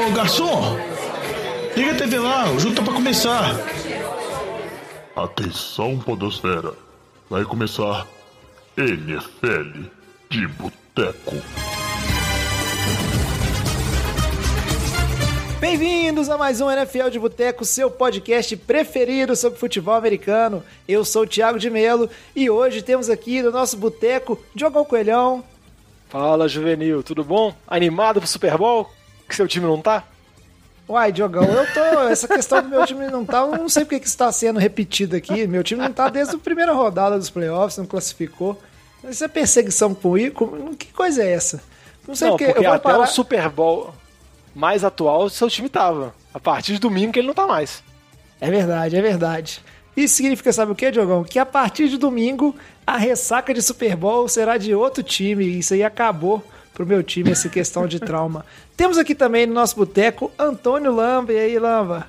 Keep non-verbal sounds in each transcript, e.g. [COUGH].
Ô garçom, liga a TV lá, o jogo tá pra começar. Atenção, Podosfera. Vai começar NFL de Boteco. Bem-vindos a mais um NFL de Boteco, seu podcast preferido sobre futebol americano. Eu sou o Thiago de Melo e hoje temos aqui no nosso boteco Diogão Coelhão. Fala, Juvenil, tudo bom? Animado pro Super Bowl? Que seu time não tá? Uai, Diogão, eu tô. Essa questão do meu time não tá. Eu não sei porque que está sendo repetido aqui. Meu time não tá desde a primeira rodada dos playoffs, não classificou. Isso é perseguição com o Que coisa é essa? Não sei não, porque, porque até parar... o Super Bowl mais atual seu time tava. A partir de domingo que ele não tá mais. É verdade, é verdade. Isso significa, sabe o que, Diogão? Que a partir de domingo a ressaca de Super Bowl será de outro time. Isso aí acabou pro meu time, essa questão de trauma. Temos aqui também no nosso boteco Antônio Lamba. E aí, Lamba?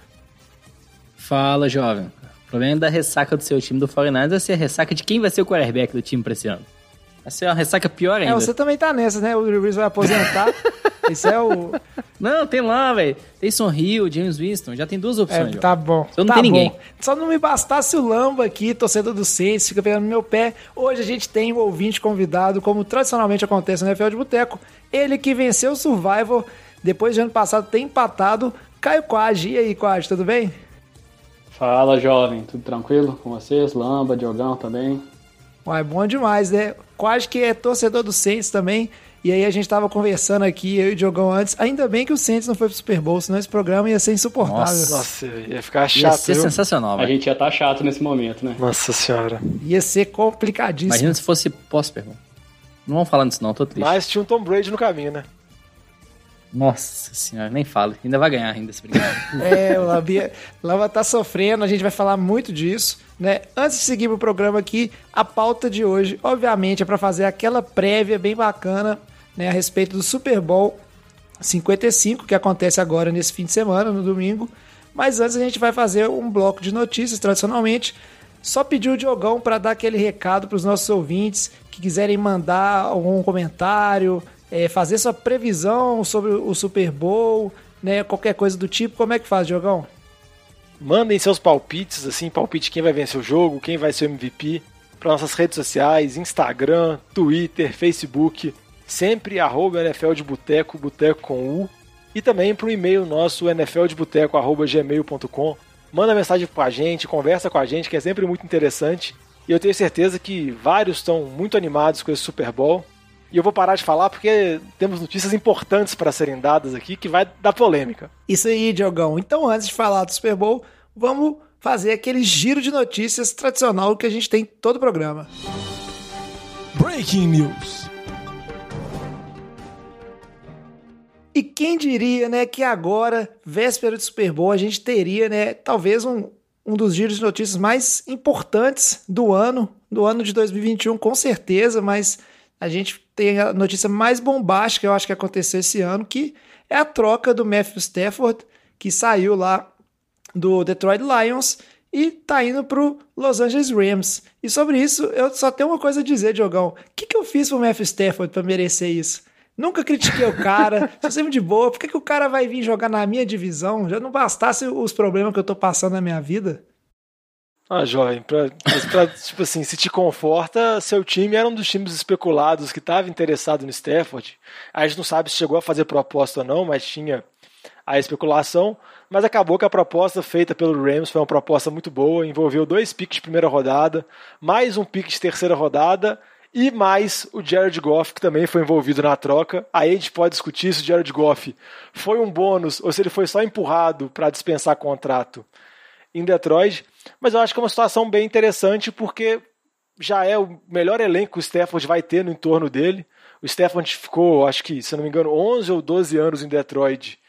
Fala, jovem. O problema da ressaca do seu time do 49 é ser a ressaca de quem vai ser o quarterback do time pra esse ano. Vai ser uma ressaca pior ainda. É, você também tá nessa, né? O Drew Brees vai aposentar. [LAUGHS] Isso é o. Não, tem lá, velho. Tem Son Hill, James Winston. Já tem duas opções. É, tá bom. Só não tá tem ninguém. Bom. Só não me bastasse o Lamba aqui, torcedor do Saints, fica pegando no meu pé. Hoje a gente tem um ouvinte convidado, como tradicionalmente acontece no NFL de Boteco. Ele que venceu o Survivor, depois de ano passado ter empatado. Caio Quage. E aí, Quage, tudo bem? Fala, jovem. Tudo tranquilo com vocês? Lamba, Diogão também. Uai, bom demais, né? Quase que é torcedor do Saints também. E aí a gente tava conversando aqui, eu e o Diogão antes. Ainda bem que o Saints não foi pro Super Bowl, senão esse programa ia ser insuportável. Nossa, Nossa ia ficar chato. Ia ser viu? sensacional, A gente ia estar tá chato nesse momento, né? Nossa senhora. Ia ser complicadíssimo. Imagina se fosse pós-Super Bowl. Não vamos falar disso não, tô triste. Mas tinha um Tom Brady no caminho, né? Nossa senhora, nem falo. Ainda vai ganhar ainda esse brincadeira. [LAUGHS] é, o Lava, Lava tá sofrendo, a gente vai falar muito disso, né? Antes de seguir pro programa aqui, a pauta de hoje, obviamente, é para fazer aquela prévia bem bacana, né, a respeito do Super Bowl 55, que acontece agora nesse fim de semana, no domingo. Mas antes a gente vai fazer um bloco de notícias, tradicionalmente. Só pedir o Diogão para dar aquele recado para os nossos ouvintes que quiserem mandar algum comentário, é, fazer sua previsão sobre o Super Bowl, né? Qualquer coisa do tipo, como é que faz, Diogão? Mandem seus palpites, assim, palpite quem vai vencer o jogo, quem vai ser o MVP, para nossas redes sociais, Instagram, Twitter, Facebook, sempre arroba NFL de Boteco, Boteco com U, e também para o e-mail nosso, nfldeboteco.gmail.com. Manda mensagem com a gente, conversa com a gente, que é sempre muito interessante. E eu tenho certeza que vários estão muito animados com esse Super Bowl. E eu vou parar de falar porque temos notícias importantes para serem dadas aqui que vai dar polêmica. Isso aí, Diogão. Então, antes de falar do Super Bowl, vamos fazer aquele giro de notícias tradicional que a gente tem todo o programa. Breaking News. E quem diria, né, que agora, véspera de Super Bowl, a gente teria, né, talvez um, um dos giros de notícias mais importantes do ano, do ano de 2021, com certeza, mas a gente tem a notícia mais bombástica, eu acho que aconteceu esse ano, que é a troca do Matthew Stafford, que saiu lá do Detroit Lions e tá indo pro Los Angeles Rams. E sobre isso, eu só tenho uma coisa a dizer, Diogão. O que, que eu fiz pro Matthew Stafford para merecer isso? Nunca critiquei o cara, [LAUGHS] sou sempre de boa. Por que, que o cara vai vir jogar na minha divisão? Já não bastasse os problemas que eu tô passando na minha vida? Ah, jovem, pra, pra, [LAUGHS] tipo assim, se te conforta, seu time era um dos times especulados que estava interessado no Stafford. A gente não sabe se chegou a fazer proposta ou não, mas tinha a especulação. Mas acabou que a proposta feita pelo Rams foi uma proposta muito boa, envolveu dois piques de primeira rodada, mais um pique de terceira rodada e mais o Jared Goff, que também foi envolvido na troca. Aí a gente pode discutir se o Jared Goff foi um bônus ou se ele foi só empurrado para dispensar contrato em Detroit. Mas eu acho que é uma situação bem interessante porque já é o melhor elenco que o Stafford vai ter no entorno dele. O Stafford ficou, acho que, se não me engano, 11 ou 12 anos em Detroit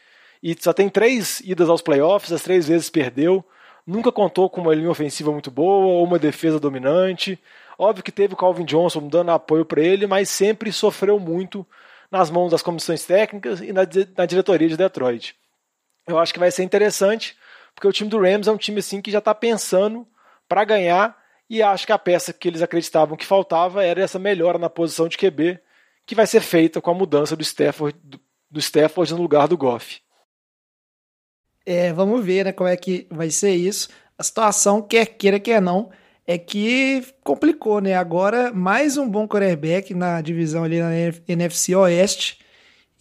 e só tem três idas aos playoffs, as três vezes perdeu. Nunca contou com uma linha ofensiva muito boa ou uma defesa dominante. Óbvio que teve o Calvin Johnson dando apoio para ele, mas sempre sofreu muito nas mãos das comissões técnicas e na, na diretoria de Detroit. Eu acho que vai ser interessante porque o time do Rams é um time assim que já está pensando para ganhar e acho que a peça que eles acreditavam que faltava era essa melhora na posição de QB que vai ser feita com a mudança do Stafford, do Stafford no lugar do Goff. É, vamos ver, né, como é que vai ser isso. A situação, quer queira, quer não, é que complicou, né? Agora, mais um bom quarterback na divisão ali na NFC Oeste.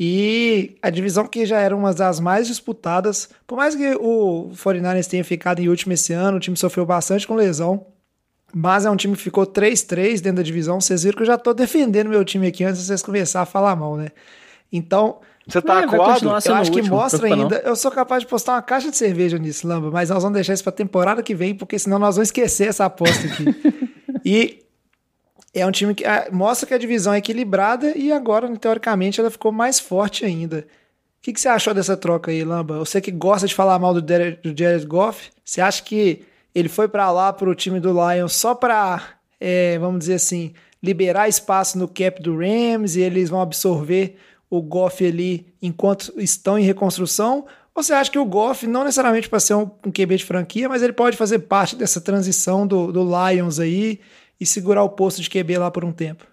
E a divisão que já era uma das mais disputadas, por mais que o 49ers tenha ficado em último esse ano, o time sofreu bastante com lesão, mas é um time que ficou 3-3 dentro da divisão. Vocês viram que eu já tô defendendo meu time aqui antes de vocês começarem a falar mal, né? Então, você tá É, acuado? eu acho o que último, mostra ainda. Eu sou capaz de postar uma caixa de cerveja nisso, Lamba, mas nós vamos deixar isso pra temporada que vem, porque senão nós vamos esquecer essa aposta aqui. [LAUGHS] e é um time que ah, mostra que a divisão é equilibrada e agora, teoricamente, ela ficou mais forte ainda. O que, que você achou dessa troca aí, Lamba? Você que gosta de falar mal do, Derek, do Jared Goff, você acha que ele foi pra lá pro time do Lions só pra, é, vamos dizer assim, liberar espaço no cap do Rams e eles vão absorver o Goff ali enquanto estão em reconstrução? Ou você acha que o Goff, não necessariamente para ser um, um QB de franquia, mas ele pode fazer parte dessa transição do, do Lions aí e segurar o posto de QB lá por um tempo?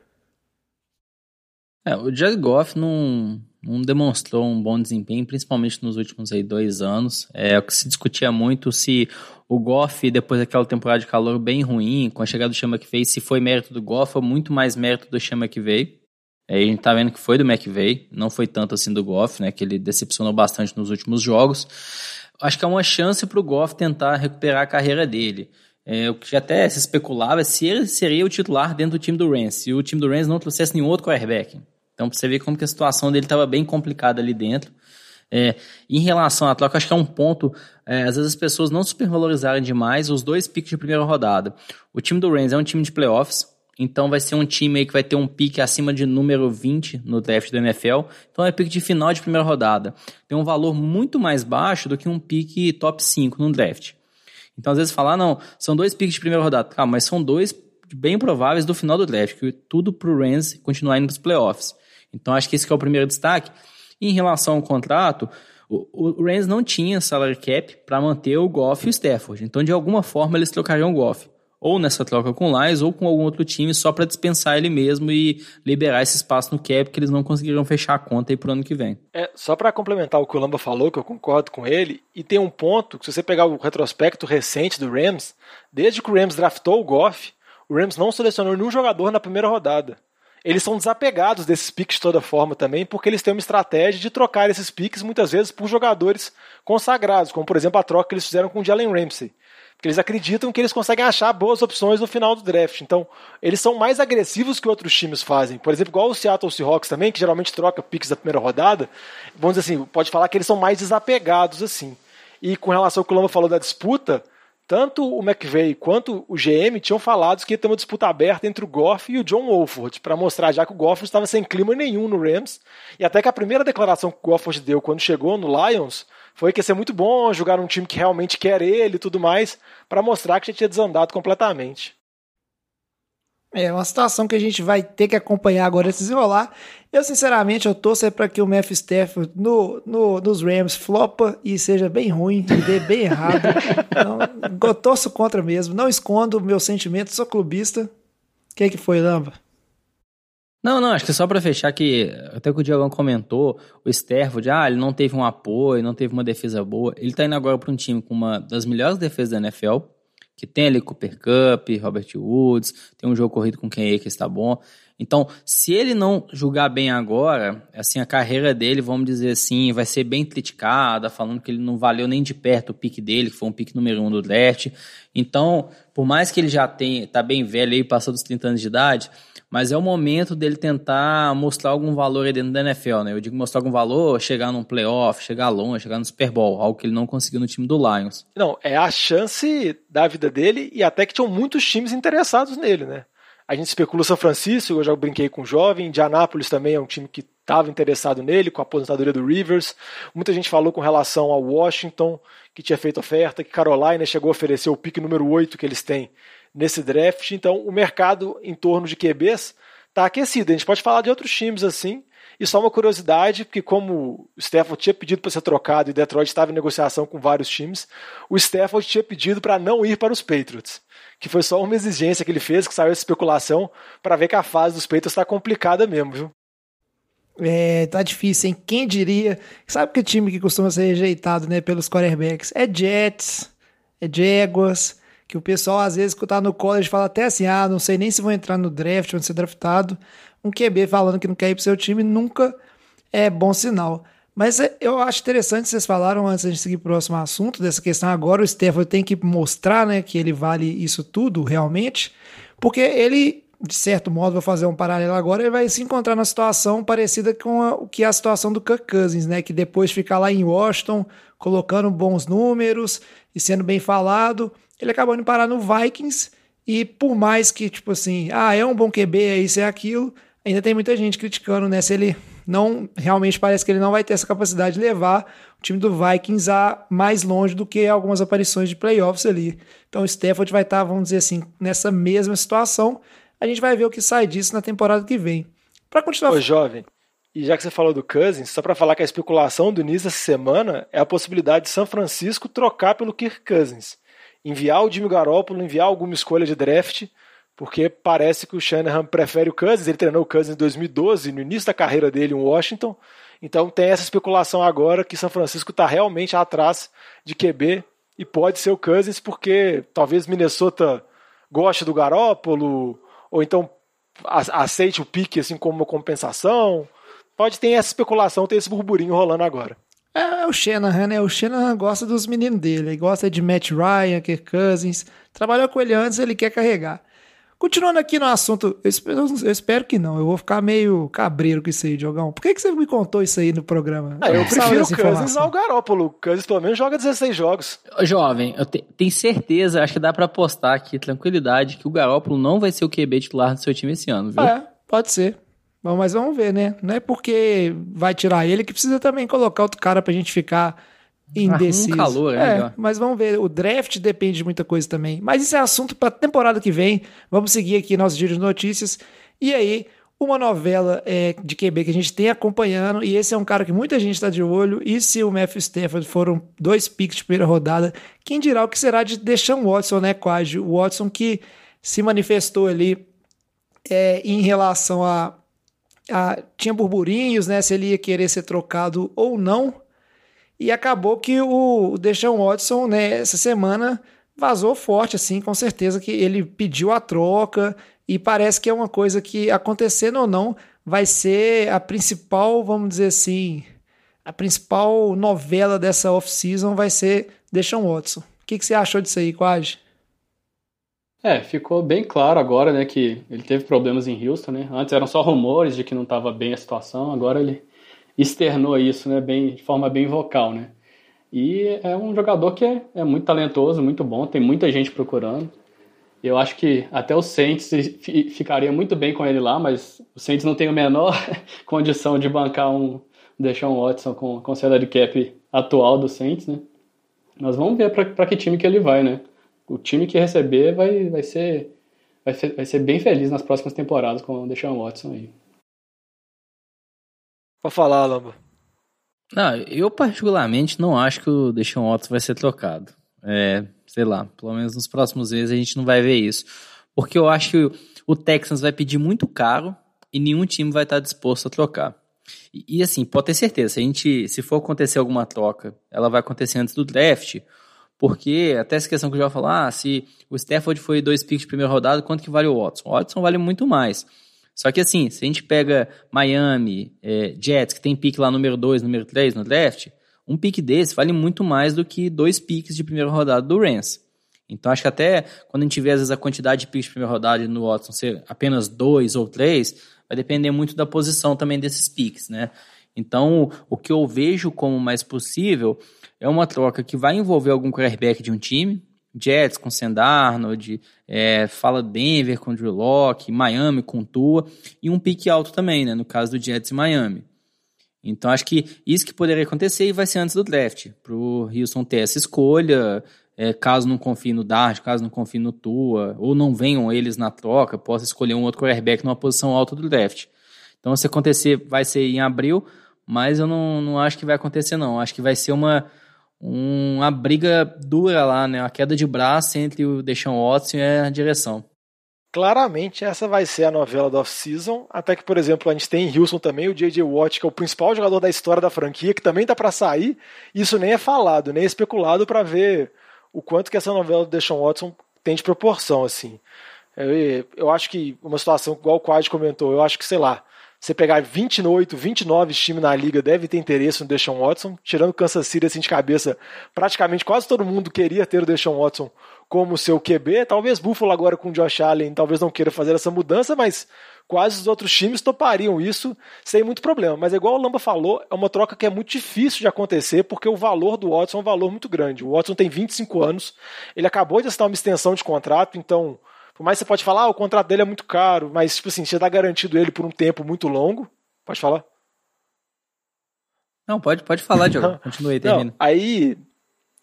É, o Jared Goff não, não demonstrou um bom desempenho, principalmente nos últimos aí, dois anos. É o que se discutia muito se o Goff, depois daquela temporada de calor bem ruim, com a chegada do Chama que fez, se foi mérito do Goff ou muito mais mérito do Chama que veio. A gente tá vendo que foi do McVay, não foi tanto assim do Goff, né? Que ele decepcionou bastante nos últimos jogos. Acho que é uma chance pro Goff tentar recuperar a carreira dele. É, o que até se especulava é se ele seria o titular dentro do time do Rams, se o time do Rams não trouxesse nenhum outro quarterback. Então, pra você ver como que a situação dele estava bem complicada ali dentro. É, em relação à troca, acho que é um ponto. É, às vezes as pessoas não supervalorizarem demais os dois piques de primeira rodada. O time do Rams é um time de playoffs, então vai ser um time aí que vai ter um pique acima de número 20 no draft do NFL. Então é pique de final de primeira rodada. Tem um valor muito mais baixo do que um pique top 5 no draft. Então às vezes falar, ah, não, são dois piques de primeira rodada. Calma, mas são dois bem prováveis do final do draft, que tudo pro Rams continuar indo para os playoffs. Então acho que esse que é o primeiro destaque. Em relação ao contrato, o, o Rams não tinha salary cap para manter o Goff e o Stafford. Então de alguma forma eles trocariam o Goff ou nessa troca com o Lions ou com algum outro time só para dispensar ele mesmo e liberar esse espaço no cap que eles não conseguiram fechar a conta aí pro ano que vem. É, só para complementar o que o Lamba falou, que eu concordo com ele, e tem um ponto que se você pegar o retrospecto recente do Rams, desde que o Rams draftou o Goff, o Rams não selecionou nenhum jogador na primeira rodada. Eles são desapegados desses piques de toda forma também, porque eles têm uma estratégia de trocar esses piques muitas vezes por jogadores consagrados, como por exemplo a troca que eles fizeram com o Jalen Ramsey. Porque eles acreditam que eles conseguem achar boas opções no final do draft. Então, eles são mais agressivos que outros times fazem. Por exemplo, igual o Seattle Seahawks também, que geralmente troca picks da primeira rodada. Vamos dizer assim, pode falar que eles são mais desapegados assim. E com relação ao que o Lama falou da disputa, tanto o McVeigh quanto o GM tinham falado que ia ter uma disputa aberta entre o Goff e o John Wolford, para mostrar já que o Goff estava sem clima nenhum no Rams. E até que a primeira declaração que o Gofford deu quando chegou no Lions foi que ia ser muito bom jogar um time que realmente quer ele e tudo mais, para mostrar que já tinha desandado completamente. É uma situação que a gente vai ter que acompanhar agora se desenrolar. Eu, sinceramente, eu torço para que o Matthew Stafford no, no, nos Rams flopa e seja bem ruim e dê bem errado. [LAUGHS] Então, eu torço contra mesmo. Não escondo o meu sentimento, sou clubista. O que, que foi, Lamba? Não, não, acho que só para fechar que até que o Diogão comentou, o Sterford, ah, ele não teve um apoio, não teve uma defesa boa. Ele tá indo agora para um time com uma das melhores defesas da NFL, que tem ali Cooper Cup, Robert Woods, tem um jogo corrido com quem é que está bom. Então, se ele não jogar bem agora, assim, a carreira dele, vamos dizer assim, vai ser bem criticada, falando que ele não valeu nem de perto o pique dele, que foi um pique número um do draft. Então, por mais que ele já tenha, tá bem velho aí, passou dos 30 anos de idade, mas é o momento dele tentar mostrar algum valor aí dentro da NFL, né? Eu digo mostrar algum valor, chegar num playoff, chegar longe, chegar no Super Bowl, algo que ele não conseguiu no time do Lions. Não, é a chance da vida dele e até que tinham muitos times interessados nele, né? A gente especula São Francisco, eu já brinquei com o jovem, Indianápolis também é um time que estava interessado nele, com a aposentadoria do Rivers. Muita gente falou com relação ao Washington, que tinha feito oferta, que Carolina chegou a oferecer o pique número 8 que eles têm nesse draft. Então, o mercado em torno de QBs está aquecido. A gente pode falar de outros times assim. E só uma curiosidade, porque como o Stafford tinha pedido para ser trocado e Detroit estava em negociação com vários times, o Stafford tinha pedido para não ir para os Patriots. Que foi só uma exigência que ele fez, que saiu essa especulação, para ver que a fase dos Patriots está complicada mesmo, viu? É, tá difícil, hein? Quem diria? Sabe que time que costuma ser rejeitado, né, pelos quarterbacks? É Jets, é Jaguars, que o pessoal às vezes que tá no college fala até assim, ah, não sei nem se vão entrar no draft, vão ser draftado. Um QB falando que não quer ir pro seu time nunca é bom sinal. Mas é, eu acho interessante, vocês falaram antes de seguir para o próximo assunto, dessa questão agora, o Stefano tem que mostrar né, que ele vale isso tudo realmente, porque ele de certo modo, vou fazer um paralelo agora, ele vai se encontrar numa situação parecida com a, o que é a situação do Kirk Cousins, né? Que depois fica lá em Washington, colocando bons números e sendo bem falado, ele acabou de parar no Vikings e por mais que, tipo assim, ah, é um bom QB, é isso, é aquilo, ainda tem muita gente criticando, né? Se ele não, realmente parece que ele não vai ter essa capacidade de levar o time do Vikings a mais longe do que algumas aparições de playoffs ali. Então o Stafford vai estar, vamos dizer assim, nessa mesma situação, a gente vai ver o que sai disso na temporada que vem. Para continuar. Ô, jovem, e já que você falou do Cousins, só para falar que a especulação do Nis essa semana é a possibilidade de São Francisco trocar pelo Kirk Cousins. Enviar o Jimmy Garoppolo, enviar alguma escolha de draft, porque parece que o Shanahan prefere o Cousins. Ele treinou o Cousins em 2012, no início da carreira dele em Washington. Então tem essa especulação agora que São Francisco está realmente atrás de QB e pode ser o Cousins, porque talvez Minnesota goste do Garoppolo, ou então aceite o pique assim como uma compensação. Pode ter essa especulação, ter esse burburinho rolando agora. É, é o Shanahan, né? O Shanahan gosta dos meninos dele. Ele gosta de Matt Ryan, Kirk Cousins. Trabalhou com ele antes, ele quer carregar. Continuando aqui no assunto, eu espero, eu espero, que não. Eu vou ficar meio cabreiro com isso aí, Diogão. Por que, que você me contou isso aí no programa? Ah, eu, prefiro o Cousins ao Garópolo. O Cousins pelo menos joga 16 jogos. Jovem, eu te, tenho certeza, acho que dá para apostar aqui, tranquilidade, que o Garópolo não vai ser o QB titular do seu time esse ano, viu? É, pode ser. Bom, mas vamos ver, né? Não é porque vai tirar ele que precisa também colocar outro cara pra gente ficar indeciso. Um calor, né? É, mas vamos ver. O draft depende de muita coisa também. Mas isso é assunto para temporada que vem. Vamos seguir aqui nossos giro de notícias. E aí, uma novela é, de QB que a gente tem acompanhando, e esse é um cara que muita gente está de olho, e se o Matthew Stafford foram dois picks de primeira rodada, quem dirá o que será de Deshaun Watson, né, Quase? O Watson que se manifestou ali é, em relação a, a... Tinha burburinhos, né, se ele ia querer ser trocado ou não, e acabou que o Deshaun Watson, né, essa semana vazou forte, assim, com certeza que ele pediu a troca e parece que é uma coisa que, acontecendo ou não, vai ser a principal, vamos dizer assim, a principal novela dessa off-season vai ser Deshaun Watson. O que, que você achou disso aí, Quage? É, ficou bem claro agora, né, que ele teve problemas em Houston, né? Antes eram só rumores de que não estava bem a situação, agora ele externou isso, né, bem, de forma bem vocal, né. E é um jogador que é, é muito talentoso, muito bom, tem muita gente procurando. Eu acho que até o Saints ficaria muito bem com ele lá, mas o Saints não tem a menor [LAUGHS] condição de bancar um Deshaun Watson com, com o salary cap atual do Saints, né? Nós vamos ver para que time que ele vai, né? O time que receber vai, vai, ser, vai, ser, vai ser bem feliz nas próximas temporadas com o Deshaun Watson aí. Pode falar, Lamba. Não, eu particularmente não acho que o Deshaun Watson vai ser trocado. É, sei lá, pelo menos nos próximos meses a gente não vai ver isso. Porque eu acho que o Texans vai pedir muito caro e nenhum time vai estar disposto a trocar. E, e, assim, pode ter certeza, se a gente, se for acontecer alguma troca, ela vai acontecer antes do draft, porque até essa questão que eu já falar, ah, se o Stafford foi dois picks de primeira rodada, quanto que vale o Watson? O Watson vale muito mais. Só que assim, se a gente pega Miami, é, Jets, que tem pique lá número 2, número 3 no draft, um pique desse vale muito mais do que dois piques de primeira rodada do Rams. Então acho que até quando a gente vê às vezes a quantidade de piques de primeira rodada no Watson ser apenas dois ou três, vai depender muito da posição também desses piques, né? Então o que eu vejo como mais possível é uma troca que vai envolver algum quarterback de um time, Jets com Sam Darnold, é, fala Denver com Drew Locke, Miami com Tua, e um pique alto também, né, no caso do Jets e Miami. Então acho que isso que poderia acontecer e vai ser antes do draft, para o Houston ter essa escolha, é, caso não confie no Dart, caso não confie no Tua, ou não venham eles na troca, possa escolher um outro quarterback numa posição alta do draft. Então se acontecer, vai ser em abril, mas eu não, não acho que vai acontecer não, acho que vai ser uma uma briga dura lá, né? Uma queda de braço entre o Deshaun Watson e a direção. Claramente essa vai ser a novela da off-season, até que, por exemplo, a gente tem em Houston também o J.J. Watt, que é o principal jogador da história da franquia, que também tá para sair, isso nem é falado, nem é especulado para ver o quanto que essa novela do Deshaun Watson tem de proporção, assim. Eu, eu acho que uma situação igual o Quad comentou, eu acho que, sei lá, você pegar 28, 29 times na liga deve ter interesse no Deshaun Watson, tirando Kansas City assim de cabeça, praticamente quase todo mundo queria ter o Deshaun Watson como seu QB, talvez Buffalo agora com o Josh Allen talvez não queira fazer essa mudança, mas quase os outros times topariam isso sem muito problema. Mas igual o Lamba falou, é uma troca que é muito difícil de acontecer porque o valor do Watson é um valor muito grande. O Watson tem 25 anos, ele acabou de assinar uma extensão de contrato, então por mais que você pode falar, ah, o contrato dele é muito caro, mas, tipo assim, você dá garantido ele por um tempo muito longo. Pode falar? Não, pode, pode falar, Diogo. [LAUGHS] Continue, termina. Não, aí,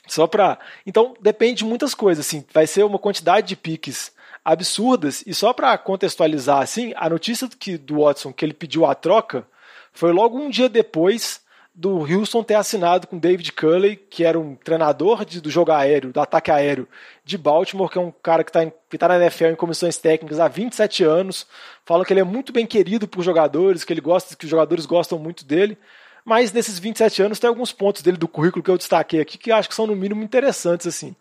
só pra... Então, depende de muitas coisas, assim. Vai ser uma quantidade de piques absurdas. E só para contextualizar, assim, a notícia que, do Watson que ele pediu a troca foi logo um dia depois do Houston ter assinado com David Culley, que era um treinador de, do jogo aéreo, do ataque aéreo de Baltimore, que é um cara que está tá na NFL em comissões técnicas há 27 anos. Fala que ele é muito bem querido por jogadores, que ele gosta, que os jogadores gostam muito dele. Mas nesses 27 anos tem alguns pontos dele do currículo que eu destaquei aqui que acho que são no mínimo interessantes assim.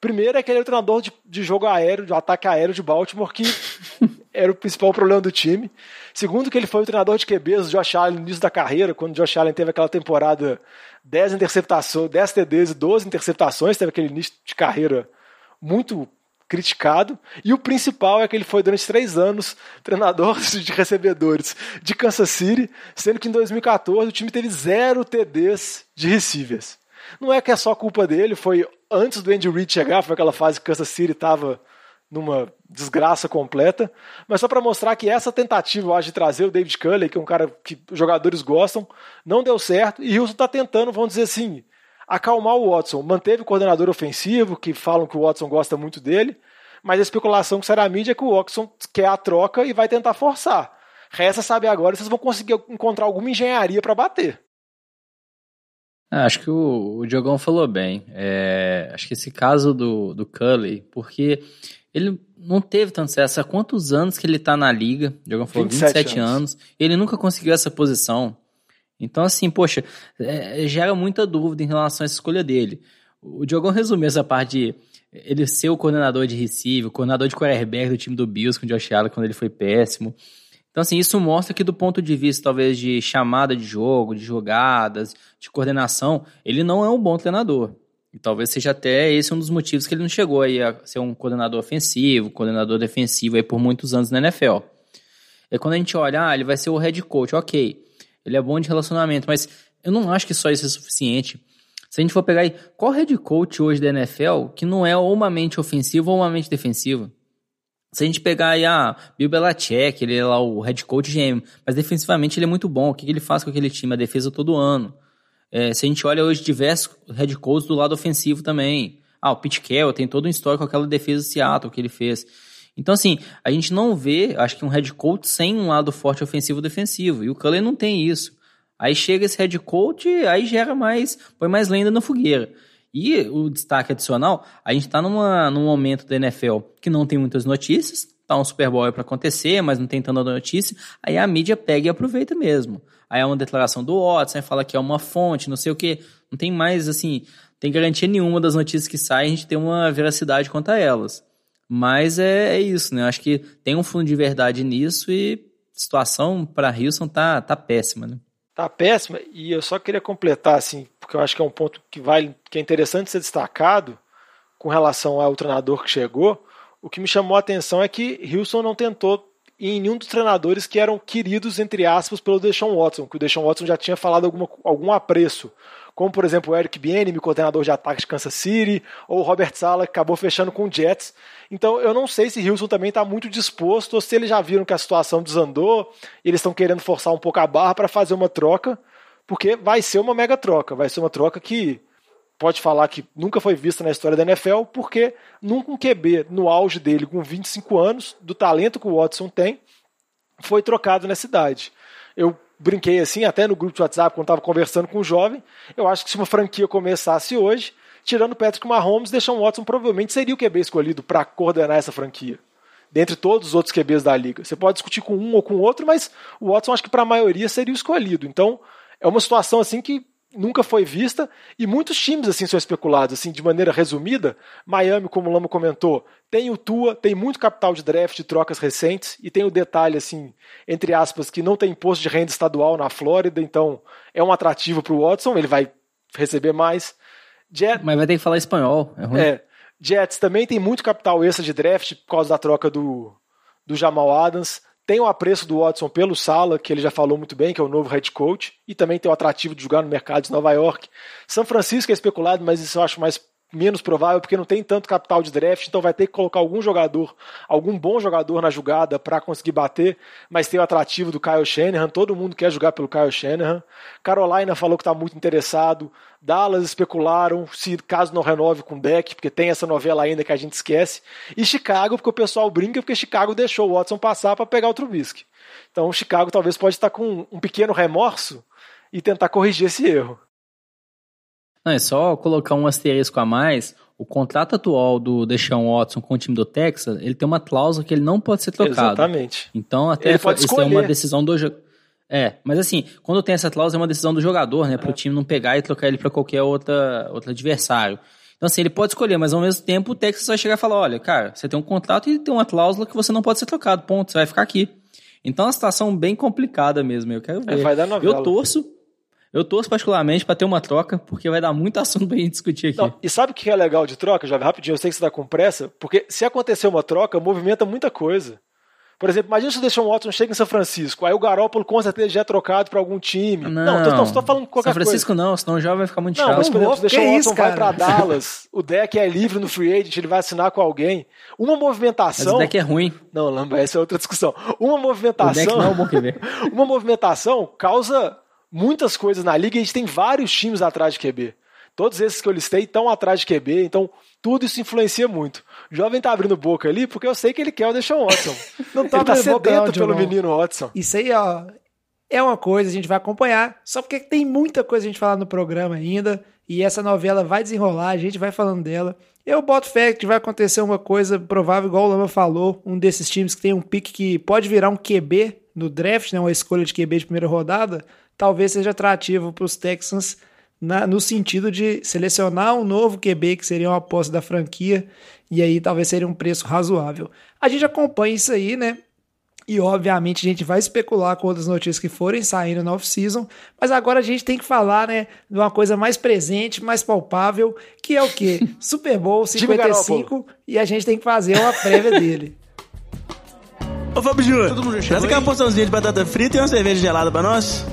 Primeiro é que ele é o treinador de, de jogo aéreo, de ataque aéreo de Baltimore, que [LAUGHS] era o principal problema do time. Segundo, que ele foi o treinador de QBs do Josh Allen no início da carreira, quando o Josh Allen teve aquela temporada 10 interceptações, 10 TDs e 12 interceptações, teve aquele início de carreira muito criticado. E o principal é que ele foi durante três anos treinador [LAUGHS] de recebedores de Kansas City, sendo que em 2014 o time teve zero TDs de receivers. Não é que é só culpa dele, foi antes do Andy Reid chegar, foi aquela fase que Kansas City estava numa desgraça completa, mas só para mostrar que essa tentativa, acho, de trazer o David Culley, que é um cara que os jogadores gostam, não deu certo, e Houston está tentando, vamos dizer assim, acalmar o Watson. Manteve o coordenador ofensivo, que falam que o Watson gosta muito dele, mas a especulação que será a mídia é que o Watson quer a troca e vai tentar forçar. Resta saber agora se vocês vão conseguir encontrar alguma engenharia para bater. Ah, acho que o, o Diogão falou bem. É, acho que esse caso do, do Cully, porque ele não teve tanto sucesso. Há quantos anos que ele tá na liga? O Diogão falou 27, 27 anos. anos. Ele nunca conseguiu essa posição. Então, assim, poxa, é, gera muita dúvida em relação essa escolha dele. O Diogão resumiu essa parte de ele ser o coordenador de receiver, coordenador de quarterback do time do Bills com o Josh Allen quando ele foi péssimo. Então, assim, isso mostra que do ponto de vista, talvez, de chamada de jogo, de jogadas, de coordenação, ele não é um bom treinador. E talvez seja até esse um dos motivos que ele não chegou aí a ser um coordenador ofensivo, coordenador defensivo aí por muitos anos na NFL. É quando a gente olha, ah, ele vai ser o head coach, ok. Ele é bom de relacionamento, mas eu não acho que só isso é suficiente. Se a gente for pegar aí, qual head coach hoje da NFL que não é ou uma mente ofensiva ou uma mente defensiva? Se a gente pegar aí, ah, Bill Belichick, ele é lá o head coach GM, mas defensivamente ele é muito bom. O que ele faz com aquele time? A defesa todo ano. É, se a gente olha hoje diversos head coaches do lado ofensivo também. Ah, o Pete Carroll tem todo um histórico com aquela defesa de Seattle que ele fez. Então, assim, a gente não vê, acho que um head coach sem um lado forte ofensivo defensivo. E o Cullen não tem isso. Aí chega esse head coach, aí gera mais, põe mais lenda na fogueira. E o destaque adicional, a gente está num momento da NFL que não tem muitas notícias, tá um Super Bowl para acontecer, mas não tem tanta notícia, aí a mídia pega e aproveita mesmo. Aí é uma declaração do Watson, fala que é uma fonte, não sei o que, não tem mais, assim, tem garantia nenhuma das notícias que saem, a gente tem uma veracidade quanto a elas. Mas é, é isso, né? Eu acho que tem um fundo de verdade nisso e situação para Houston tá, tá péssima, né? Tá péssima e eu só queria completar assim, porque eu acho que é um ponto que vale, que é interessante ser destacado com relação ao treinador que chegou. O que me chamou a atenção é que Houston não tentou em nenhum dos treinadores que eram queridos, entre aspas, pelo Deshaun Watson, que o Deshaun Watson já tinha falado alguma, algum apreço como por exemplo o Eric Bieniemy, coordenador de ataque de Kansas City, ou o Robert Sala, que acabou fechando com o Jets. Então eu não sei se Houston também está muito disposto, ou se eles já viram que a situação desandou, e eles estão querendo forçar um pouco a barra para fazer uma troca, porque vai ser uma mega troca, vai ser uma troca que pode falar que nunca foi vista na história da NFL, porque nunca um QB no auge dele, com 25 anos, do talento que o Watson tem, foi trocado nessa idade. Eu brinquei assim, até no grupo de WhatsApp, quando estava conversando com o jovem, eu acho que se uma franquia começasse hoje, tirando Patrick Mahomes, Deshaun Watson provavelmente seria o QB escolhido para coordenar essa franquia. dentre todos os outros QBs da liga. Você pode discutir com um ou com outro, mas o Watson acho que para a maioria seria o escolhido. Então, é uma situação assim que nunca foi vista e muitos times assim são especulados assim de maneira resumida Miami como o Lama comentou tem o Tua tem muito capital de draft de trocas recentes e tem o detalhe assim entre aspas que não tem imposto de renda estadual na Flórida então é um atrativo para o Watson ele vai receber mais Jet... mas vai ter que falar espanhol é, ruim. é Jets também tem muito capital extra de draft por causa da troca do do Jamal Adams tem o apreço do Watson pelo Sala, que ele já falou muito bem, que é o novo head coach, e também tem o atrativo de jogar no mercado de Nova York. São Francisco é especulado, mas isso eu acho mais menos provável porque não tem tanto capital de draft, então vai ter que colocar algum jogador, algum bom jogador na jogada para conseguir bater, mas tem o atrativo do Kyle Shanahan, todo mundo quer jogar pelo Kyle Shanahan. Carolina falou que está muito interessado, Dallas especularam se caso não renove com o Beck, porque tem essa novela ainda que a gente esquece, e Chicago, porque o pessoal brinca porque Chicago deixou o Watson passar para pegar o Trubisky. Então Chicago talvez pode estar com um pequeno remorso e tentar corrigir esse erro. Não, é só colocar um asterisco a mais. O contrato atual do Deshaun Watson com o time do Texas, ele tem uma cláusula que ele não pode ser trocado. Exatamente. Então, até ele pode isso é uma decisão do É, mas assim, quando tem essa cláusula é uma decisão do jogador, né, para o é. time não pegar e trocar ele para qualquer outra outro adversário. Então assim, ele pode escolher, mas ao mesmo tempo o Texas vai chegar e falar, olha, cara, você tem um contrato e tem uma cláusula que você não pode ser trocado, ponto, você vai ficar aqui. Então é uma situação bem complicada mesmo, eu quero ver. É, vai dar novela. Eu torço eu torço particularmente para ter uma troca, porque vai dar muito [LAUGHS] assunto pra gente discutir aqui. Não, e sabe o que é legal de troca, Jovem? Rapidinho, eu sei que você tá com pressa, porque se acontecer uma troca, movimenta muita coisa. Por exemplo, imagina se o Deshaun Watson chega em São Francisco, aí o Garópolo com certeza já é trocado para algum time. Não, não, tô, tô, tô falando qualquer São Francisco coisa. não, senão o jovem vai ficar muito não, chato. Mas, por exemplo, se o Deshaun Watson isso, vai para Dallas, o deck é livre no free agent, ele vai assinar com alguém. Uma movimentação... Mas o deck é ruim. Não, Lamba, essa é outra discussão. Uma movimentação... O deck não é bom que ver. [LAUGHS] uma movimentação causa muitas coisas na liga e a gente tem vários times atrás de QB. Todos esses que eu listei estão atrás de QB, então tudo isso influencia muito. O jovem tá abrindo boca ali porque eu sei que ele quer o Deshaun Watson. [LAUGHS] Não tá ele tá sedento não, pelo menino Watson. Isso aí, ó, é uma coisa, a gente vai acompanhar, só porque tem muita coisa a gente falar no programa ainda, e essa novela vai desenrolar, a gente vai falando dela. Eu boto fé que vai acontecer uma coisa provável, igual o Lama falou, um desses times que tem um pique que pode virar um QB no draft, né, uma escolha de QB de primeira rodada, talvez seja atrativo para os Texans na, no sentido de selecionar um novo QB, que seria uma aposta da franquia, e aí talvez seria um preço razoável. A gente acompanha isso aí, né? E obviamente a gente vai especular com outras notícias que forem saindo na off-season, mas agora a gente tem que falar, né, de uma coisa mais presente, mais palpável, que é o quê? [LAUGHS] Super Bowl 55 e a gente tem que fazer uma prévia dele. Ô Fábio Júnior, traz aquela porçãozinha de batata frita e uma cerveja gelada pra nós.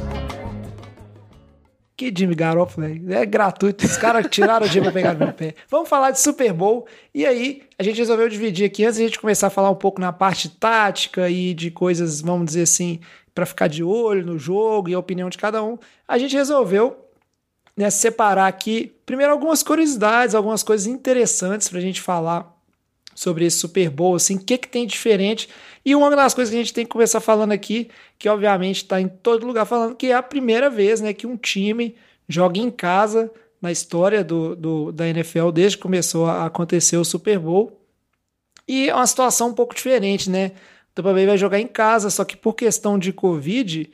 Que Jimmy Garoppolo, é gratuito. Os caras tiraram o Jimmy pra pegar no meu pé. Vamos falar de Super Bowl. E aí, a gente resolveu dividir aqui, antes de a gente começar a falar um pouco na parte tática e de coisas, vamos dizer assim, para ficar de olho no jogo e a opinião de cada um. A gente resolveu né, separar aqui, primeiro, algumas curiosidades, algumas coisas interessantes pra gente falar sobre esse Super Bowl, assim, o que, que tem diferente. E uma das coisas que a gente tem que começar falando aqui, que obviamente está em todo lugar falando, que é a primeira vez né, que um time joga em casa na história do, do, da NFL, desde que começou a acontecer o Super Bowl. E é uma situação um pouco diferente, né? O Tampa Bay vai jogar em casa, só que por questão de Covid,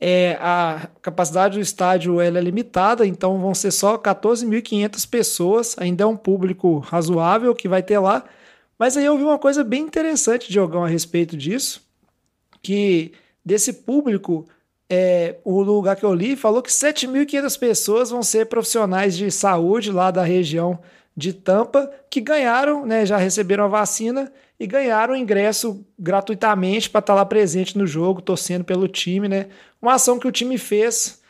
é, a capacidade do estádio é limitada, então vão ser só 14.500 pessoas, ainda é um público razoável que vai ter lá, mas aí eu vi uma coisa bem interessante de Jogão a respeito disso, que desse público, é, o lugar que eu li falou que 7.500 pessoas vão ser profissionais de saúde lá da região de Tampa que ganharam, né, já receberam a vacina e ganharam ingresso gratuitamente para estar tá lá presente no jogo, torcendo pelo time, né? Uma ação que o time fez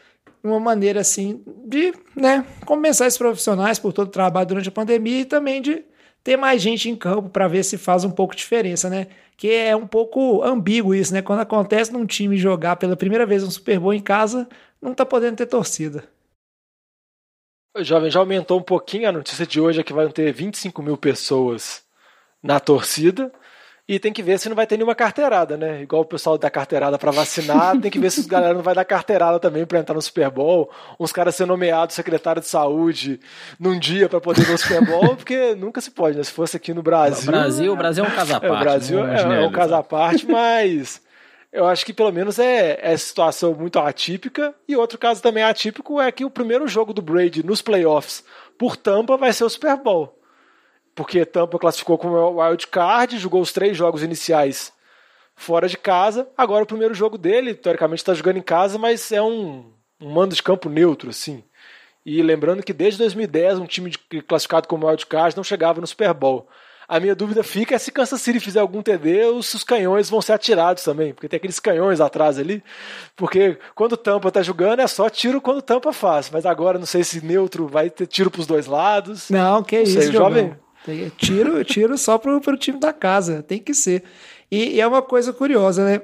uma maneira assim de, né, compensar esses profissionais por todo o trabalho durante a pandemia e também de ter mais gente em campo para ver se faz um pouco diferença, né? Que é um pouco ambíguo isso, né? Quando acontece num time jogar pela primeira vez um Super Bowl em casa, não tá podendo ter torcida. Jovem já aumentou um pouquinho a notícia de hoje é que vai ter 25 mil pessoas na torcida. E tem que ver se não vai ter nenhuma carteirada, né? Igual o pessoal dá carteirada para vacinar, tem que ver se os galera não vai dar carteirada também para entrar no Super Bowl. Uns caras ser nomeados secretário de saúde num dia para poder ver o Super Bowl, [LAUGHS] porque nunca se pode, né? Se fosse aqui no Brasil. O Brasil, o Brasil é um caso à parte. [LAUGHS] É, o Brasil né? é, é um caso à parte, mas eu acho que pelo menos é, é situação muito atípica. E outro caso também atípico é que o primeiro jogo do Brady nos playoffs por Tampa vai ser o Super Bowl porque Tampa classificou como wild card, jogou os três jogos iniciais fora de casa. Agora o primeiro jogo dele, teoricamente está jogando em casa, mas é um, um mando de campo neutro, assim. E lembrando que desde 2010 um time classificado como wild card não chegava no Super Bowl. A minha dúvida fica é se Kansas City fizer algum TD, os, os canhões vão ser atirados também, porque tem aqueles canhões atrás ali. Porque quando o Tampa tá jogando é só tiro quando o Tampa faz, mas agora não sei se neutro vai ter tiro pros dois lados. Não, que não isso, sei, jovem. Tiro, tiro só pro, pro time da casa, tem que ser. E, e, é uma coisa curiosa, né?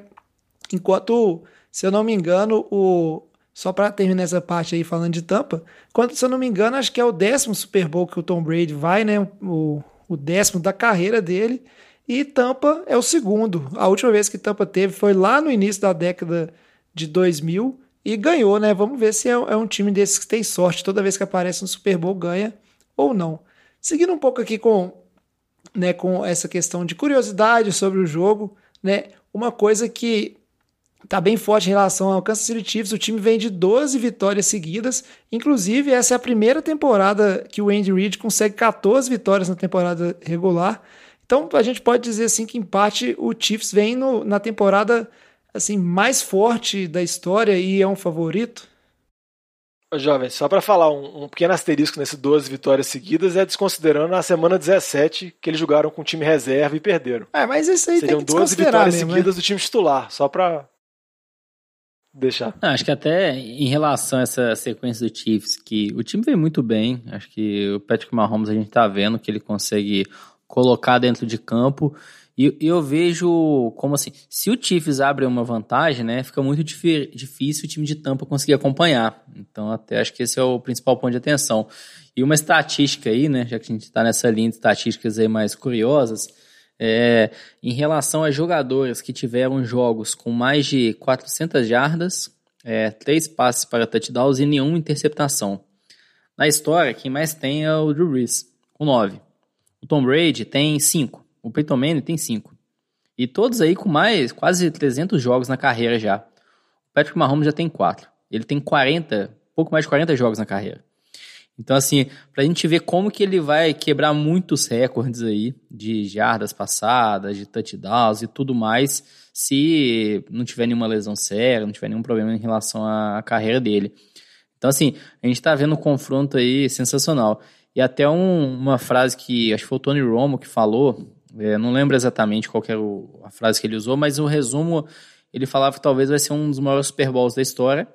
Enquanto, se eu não me engano, o. Só para terminar essa parte aí falando de Tampa, quando, se eu não me engano, acho que é o décimo Super Bowl que o Tom Brady vai, né? O, o décimo da carreira dele. E Tampa é o segundo. A última vez que Tampa teve foi lá no início da década de 2000 e ganhou, né? Vamos ver se é, é um time desses que tem sorte. Toda vez que aparece no Super Bowl ganha ou não. Seguindo um pouco aqui com, né, com essa questão de curiosidade sobre o jogo, né, uma coisa que está bem forte em relação ao Kansas City Chiefs, o time vem de 12 vitórias seguidas, inclusive essa é a primeira temporada que o Andy Reid consegue 14 vitórias na temporada regular. Então a gente pode dizer assim que em parte o Chiefs vem no, na temporada assim mais forte da história e é um favorito. Jovem, só para falar um, um, pequeno asterisco nessas 12 vitórias seguidas é desconsiderando a semana 17 que eles jogaram com o time reserva e perderam. É, mas isso aí Seriam tem que 12 vitórias mesmo, seguidas né? do time titular, só para deixar. Não, acho que até em relação a essa sequência do Chiefs, que o time veio muito bem, acho que o Patrick Mahomes a gente tá vendo que ele consegue colocar dentro de campo e, eu vejo como assim, se o Chiefs abre uma vantagem, né, fica muito difícil o time de Tampa conseguir acompanhar. Então, até acho que esse é o principal ponto de atenção. E uma estatística aí, né, já que a gente está nessa linha de estatísticas aí mais curiosas, é, em relação a jogadores que tiveram jogos com mais de 400 jardas, é, três passes para touchdowns e nenhuma interceptação. Na história, quem mais tem é o Drew Brees, com nove. O Tom Brady tem cinco. O Peyton Manning tem 5. E todos aí com mais, quase 300 jogos na carreira já. O Patrick Mahomes já tem 4. Ele tem 40, pouco mais de 40 jogos na carreira. Então, assim, pra gente ver como que ele vai quebrar muitos recordes aí de jardas passadas, de touchdowns e tudo mais, se não tiver nenhuma lesão séria, não tiver nenhum problema em relação à carreira dele. Então, assim, a gente tá vendo um confronto aí sensacional. E até um, uma frase que acho que foi o Tony Romo que falou, é, não lembro exatamente qual era o, a frase que ele usou, mas o resumo, ele falava que talvez vai ser um dos maiores Super Bowls da história.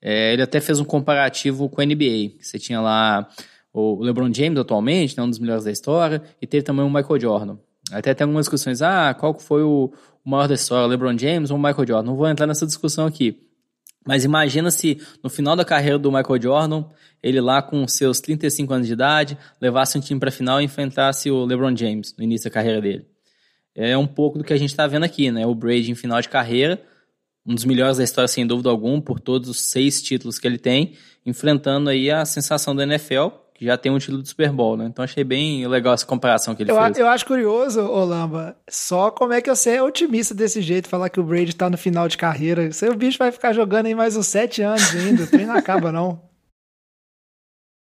É, ele até fez um comparativo com a NBA. Você tinha lá o LeBron James atualmente, né, um dos melhores da história, e teve também o Michael Jordan. Até tem algumas discussões, ah, qual foi o, o maior da história, LeBron James ou Michael Jordan? Não vou entrar nessa discussão aqui. Mas imagina se no final da carreira do Michael Jordan, ele lá com seus 35 anos de idade, levasse um time para a final e enfrentasse o LeBron James no início da carreira dele. É um pouco do que a gente está vendo aqui, né? O Brady em final de carreira, um dos melhores da história sem dúvida alguma, por todos os seis títulos que ele tem, enfrentando aí a sensação da NFL, que já tem um título do Super Bowl, né? Então achei bem legal essa comparação que ele eu, fez. Eu acho curioso, Olamba, só como é que você é otimista desse jeito, falar que o Brady tá no final de carreira. Seu bicho vai ficar jogando aí mais uns sete anos ainda, o trem não acaba não.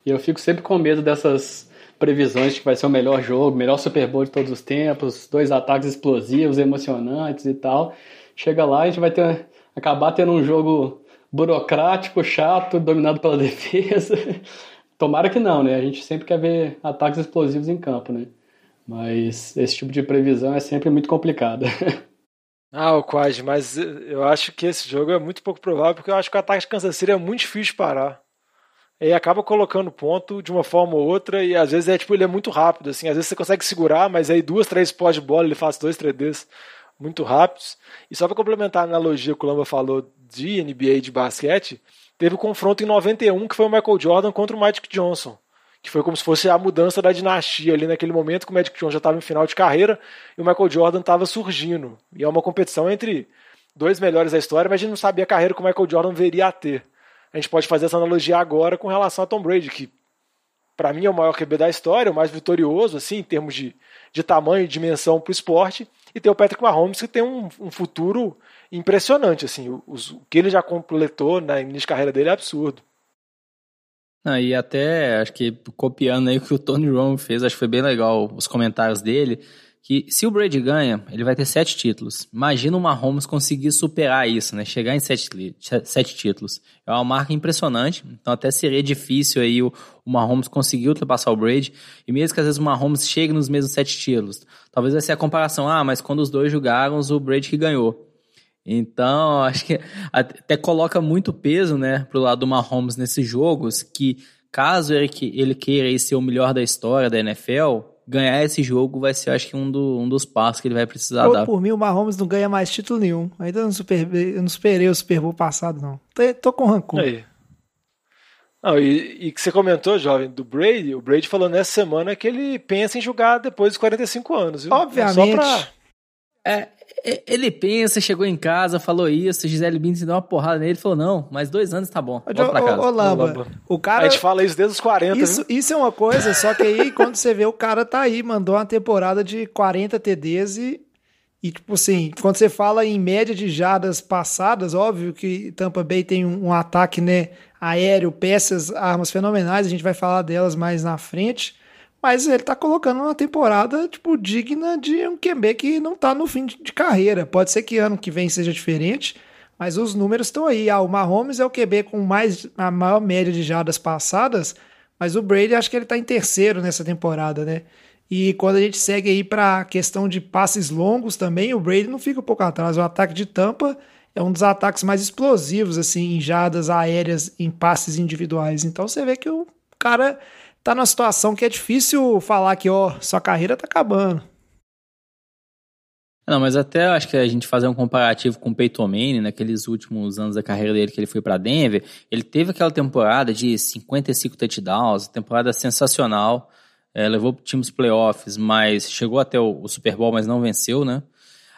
E eu fico sempre com medo dessas previsões de que vai ser o melhor jogo, melhor Super Bowl de todos os tempos, dois ataques explosivos, emocionantes e tal. Chega lá e a gente vai ter, acabar tendo um jogo burocrático, chato, dominado pela [LAUGHS] defesa. Tomara que não, né? A gente sempre quer ver ataques explosivos em campo, né? Mas esse tipo de previsão é sempre muito complicada. [LAUGHS] Ah, o Quad, mas eu acho que esse jogo é muito pouco provável, porque eu acho que o ataque de Kansas City é muito difícil de parar. Ele acaba colocando ponto de uma forma ou outra, e às vezes é tipo, ele é muito rápido, assim, às vezes você consegue segurar, mas aí duas, três pós de bola, ele faz dois, três Ds muito rápidos. E só para complementar a analogia que o Lamba falou de NBA de basquete, teve o confronto em 91 que foi o Michael Jordan contra o Magic Johnson, que foi como se fosse a mudança da dinastia ali naquele momento, que o Magic Johnson já estava em final de carreira e o Michael Jordan estava surgindo. E é uma competição entre dois melhores da história, mas a gente não sabia a carreira que o Michael Jordan veria a ter. A gente pode fazer essa analogia agora com relação a Tom Brady, que para mim é o maior QB da história, o mais vitorioso, assim, em termos de, de tamanho e dimensão para o esporte, e tem o Patrick Mahomes, que tem um, um futuro impressionante, assim, o, que ele já completou na início de carreira dele é absurdo. Ah, e até, acho que copiando aí o que o Tony Romo fez, acho que foi bem legal os comentários dele, que se o Brady ganha, ele vai ter sete títulos. Imagina o Mahomes conseguir superar isso, né? Chegar em sete, sete títulos. É uma marca impressionante, então até seria difícil aí o, o Mahomes conseguir ultrapassar o Brady, e mesmo que às vezes o Mahomes chegue nos mesmos sete títulos. Talvez vai ser a comparação, ah, mas quando os dois jogaram, o Brady que ganhou. Então, acho que até coloca muito peso, né, pro lado do Mahomes nesses jogos, que caso ele, ele queira ser o melhor da história da NFL, ganhar esse jogo vai ser, acho que, um, do, um dos passos que ele vai precisar eu, dar. Por mim, o Mahomes não ganha mais título nenhum. Ainda não, super, eu não superei o Super Bowl passado, não. Tô, tô com rancor. Aí. Não, e, e que você comentou, jovem, do Brady, o Brady falou nessa semana que ele pensa em jogar depois dos 45 anos, viu? Obviamente. É pra... É, é, ele pensa, chegou em casa, falou isso, Gisele Bündchen deu uma porrada nele, falou, não, mais dois anos tá bom, volta pra casa. Ô, ô, Lamba, o cara... A gente fala isso desde os 40, isso, isso é uma coisa, só que aí quando você vê o cara tá aí, mandou uma temporada de 40 TDs e, e tipo assim, quando você fala em média de jardas passadas, óbvio que Tampa Bay tem um, um ataque, né, aéreo, peças, armas fenomenais, a gente vai falar delas mais na frente, mas ele tá colocando uma temporada, tipo, digna de um QB que não tá no fim de, carreira. Pode ser que ano que vem seja diferente, mas os números estão aí. Ah, o Mahomes é o QB com mais a maior média de jardas passadas, mas o Brady acho que ele tá em terceiro nessa temporada, né? E quando a gente segue aí para a questão de passes longos também, o Brady não fica um pouco atrás. O ataque de Tampa é um dos ataques mais explosivos, assim, em jardas aéreas, em passes individuais. Então você vê que o cara tá numa situação que é difícil falar que, ó, sua carreira tá acabando. Não, mas até acho que a gente fazer um comparativo com o Peyton Manning, naqueles últimos anos da carreira dele que ele foi para Denver, ele teve aquela temporada de 55 touchdowns, temporada sensacional, é, levou o time playoffs, mas chegou até o, o, Super Bowl, mas não venceu, né?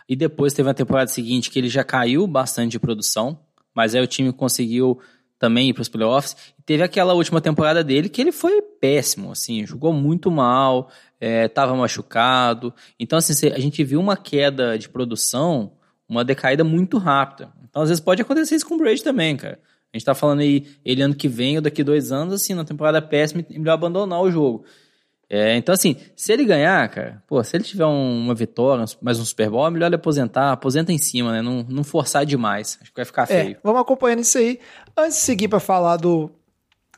E depois teve a temporada seguinte que ele já caiu bastante de produção, mas aí o time conseguiu também ir para os playoffs. Teve aquela última temporada dele que ele foi péssimo, assim, jogou muito mal, estava é, machucado. Então, assim, a gente viu uma queda de produção, uma decaída muito rápida. Então, às vezes pode acontecer isso com o Brady também, cara. A gente tá falando aí, ele ano que vem ou daqui dois anos, assim, na temporada péssima, melhor abandonar o jogo. É, então, assim, se ele ganhar, cara, pô, se ele tiver um, uma vitória, mais um Super Bowl, é melhor ele aposentar, aposenta em cima, né? Não, não forçar demais. Acho que vai ficar é, feio. É, vamos acompanhando isso aí. Antes de seguir para falar do.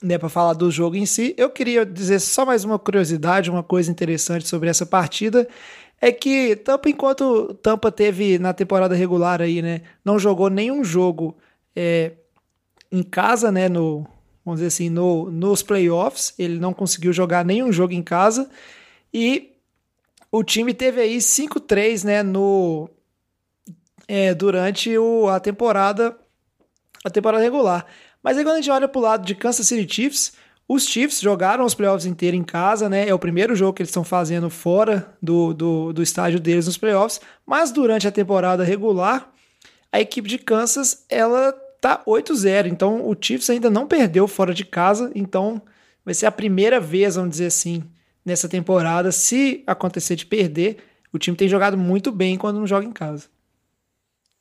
Né, para falar do jogo em si, eu queria dizer só mais uma curiosidade, uma coisa interessante sobre essa partida. É que Tampa, enquanto Tampa teve na temporada regular aí, né? Não jogou nenhum jogo é, em casa, né? No, vamos dizer assim, no, nos playoffs. Ele não conseguiu jogar nenhum jogo em casa. E o time teve aí 5-3 né, no, é, durante o, a temporada a temporada regular. Mas aí quando a gente olha para o lado de Kansas City Chiefs, os Chiefs jogaram os playoffs inteiros em casa, né? É o primeiro jogo que eles estão fazendo fora do, do, do estádio deles nos playoffs. Mas durante a temporada regular, a equipe de Kansas ela tá 8-0. Então o Chiefs ainda não perdeu fora de casa. Então vai ser a primeira vez, vamos dizer assim, nessa temporada. Se acontecer de perder, o time tem jogado muito bem quando não joga em casa.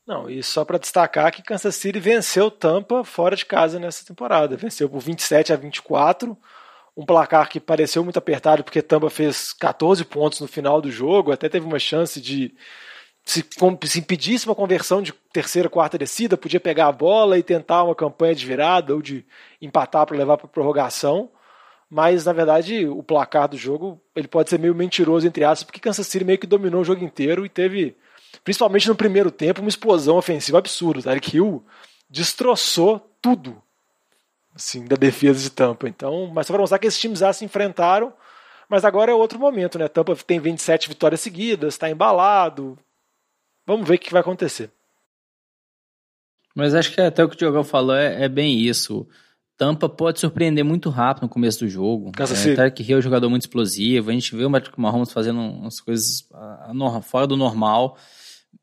Não, e só para destacar que Kansas City venceu Tampa fora de casa nessa temporada. Venceu por 27 a 24. Um placar que pareceu muito apertado porque Tampa fez 14 pontos no final do jogo, até teve uma chance de se, se impedisse uma conversão de terceira, quarta descida, podia pegar a bola e tentar uma campanha de virada ou de empatar para levar para prorrogação. Mas, na verdade, o placar do jogo ele pode ser meio mentiroso, entre aspas, porque Kansas City meio que dominou o jogo inteiro e teve, principalmente no primeiro tempo, uma explosão ofensiva absurda. Tarek Hill destroçou tudo assim, da defesa de Tampa. Então, mas só para mostrar que esses times já se enfrentaram, mas agora é outro momento, né? Tampa tem 27 vitórias seguidas, está embalado, Vamos ver o que vai acontecer. Mas acho que até o que o Diogão falou é, é bem isso. Tampa pode surpreender muito rápido no começo do jogo. Kansas é. Tarek Hill é um jogador muito explosivo. A gente vê o Patrick Mahomes fazendo umas coisas ah, fora do normal.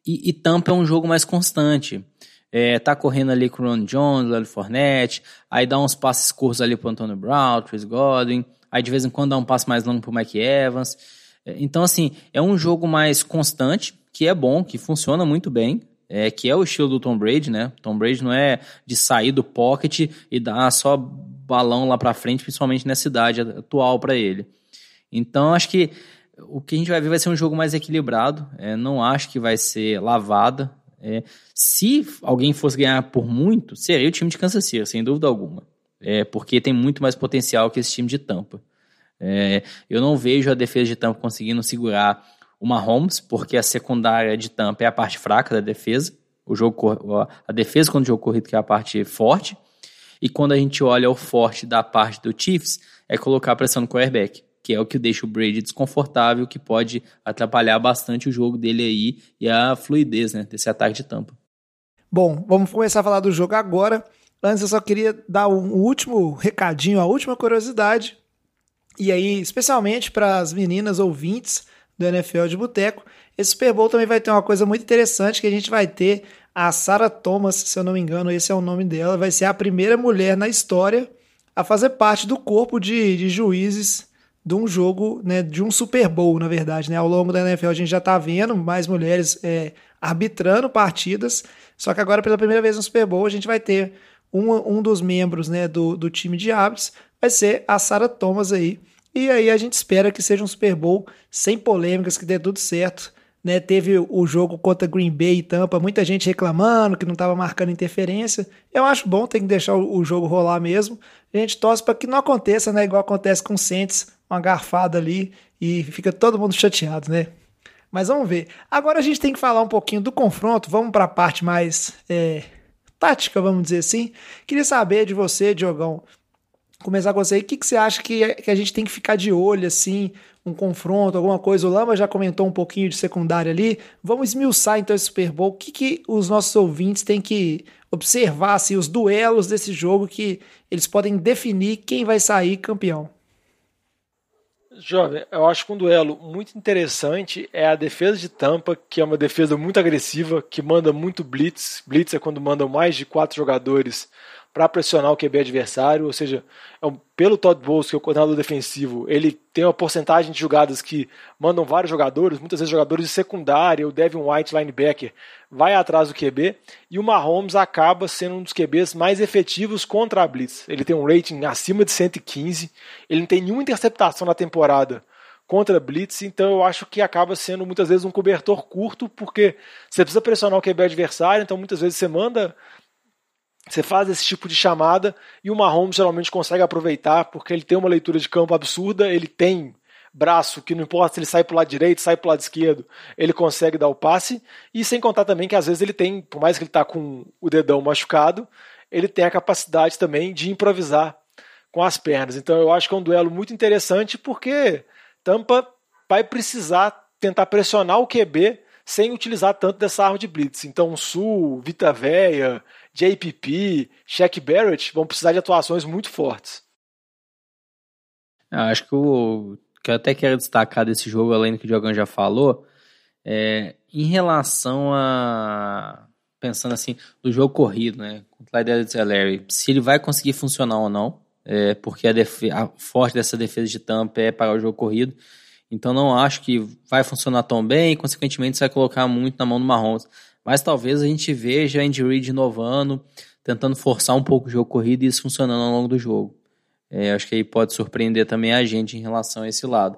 E, e Tampa é um jogo mais constante. É, tá correndo ali com o Ron Jones, Lely Fournette, aí dá uns passes curtos ali pro Antonio Brown, Chris Godwin, aí de vez em quando dá um passe mais longo pro Mike Evans. É, Então, assim, é um jogo mais constante, que é bom, que funciona muito bem, é, que é o estilo do Tom Brady, né? Tom Brady não é de sair do pocket e dar só balão lá pra frente, principalmente nessa idade atual para ele. Então, acho que o que a gente vai ver vai ser um jogo mais equilibrado. É, não acho que vai ser lavada. É, se alguém fosse ganhar por muito, seria o time de Kansas City, sem dúvida alguma. É, porque tem muito mais potencial que esse time de Tampa. É, eu não vejo a defesa de Tampa conseguindo segurar o Mahomes, porque a secundária de Tampa é a parte fraca da defesa. O jogo, a defesa quando o jogo corrido que é a parte forte. E quando a gente olha o forte da parte do Chiefs, é colocar pressão no quarterback, que é o que deixa o Brady desconfortável, que pode atrapalhar bastante o jogo dele aí e a fluidez né, desse ataque de tampa. Bom, vamos começar a falar do jogo agora. Antes eu só queria dar um último recadinho, a última curiosidade. E aí, especialmente para as meninas ouvintes do NFL de Boteco, esse Super Bowl também vai ter uma coisa muito interessante que a gente vai ter a Sarah Thomas, se eu não me engano, esse é o nome dela, vai ser a primeira mulher na história a fazer parte do corpo de, de juízes de um jogo, né, de um Super Bowl, na verdade, né? Ao longo da NFL a gente já está vendo mais mulheres é, arbitrando partidas, só que agora pela primeira vez no Super Bowl a gente vai ter um, um dos membros, né, do, do time de árbitros, vai ser a Sarah Thomas aí. E aí a gente espera que seja um Super Bowl sem polêmicas, que dê tudo certo. Né, teve o jogo contra Green Bay e Tampa, muita gente reclamando que não estava marcando interferência. Eu acho bom, tem que deixar o, jogo rolar mesmo. A gente torce para que não aconteça, né, igual acontece com o Saints, uma garfada ali e fica todo mundo chateado, né? Mas vamos ver. Agora a gente tem que falar um pouquinho do confronto. Vamos para a parte mais é, tática, vamos dizer assim. Queria saber de você, Diogão, começar com você. O que, que você acha que, que a gente tem que ficar de olho, assim, um confronto, alguma coisa? O Lama já comentou um pouquinho de secundária ali. Vamos esmiuçar então esse Super Bowl. O que, que os nossos ouvintes têm que observar, assim, os duelos desse jogo que eles podem definir quem vai sair campeão? Jovem, eu acho que um duelo muito interessante é a defesa de Tampa, que é uma defesa muito agressiva, que manda muito blitz. Blitz é quando mandam mais de quatro jogadores para pressionar o QB adversário, ou seja, é um, pelo Todd Bowles, que é o coordenador defensivo, ele tem uma porcentagem de jogadas que mandam vários jogadores, muitas vezes jogadores de secundária, o Devin White, linebacker, vai atrás do QB, e o Mahomes acaba sendo um dos QBs mais efetivos contra a Blitz. Ele tem um rating acima de 115, ele não tem nenhuma interceptação na temporada contra Blitz, então eu acho que acaba sendo muitas vezes um cobertor curto, porque você precisa pressionar o QB adversário, então muitas vezes você manda você faz esse tipo de chamada e o Mahomes geralmente consegue aproveitar porque ele tem uma leitura de campo absurda, ele tem braço que não importa se ele sai para o lado direito, sai para o lado esquerdo, ele consegue dar o passe e sem contar também que às vezes ele tem, por mais que ele está com o dedão machucado, ele tem a capacidade também de improvisar com as pernas. Então eu acho que é um duelo muito interessante porque Tampa vai precisar tentar pressionar o QB sem utilizar tanto dessa arma de blitz. Então Sul, Vita Veia, JPP, Shaq Barrett vão precisar de atuações muito fortes. Eu acho que o que eu até quero destacar desse jogo, além do que o Diogão já falou, é em relação a pensando assim do jogo corrido, né, com o Clyde Larry, se ele vai conseguir funcionar ou não, é, porque a, a forte dessa defesa de Tampa é para o jogo corrido. Então não acho que vai funcionar tão bem e consequentemente isso vai colocar muito na mão do Mahomes. Mas talvez a gente veja Andy Reid inovando, tentando forçar um pouco o jogo corrido e isso funcionando ao longo do jogo. É, acho que aí pode surpreender também a gente em relação a esse lado.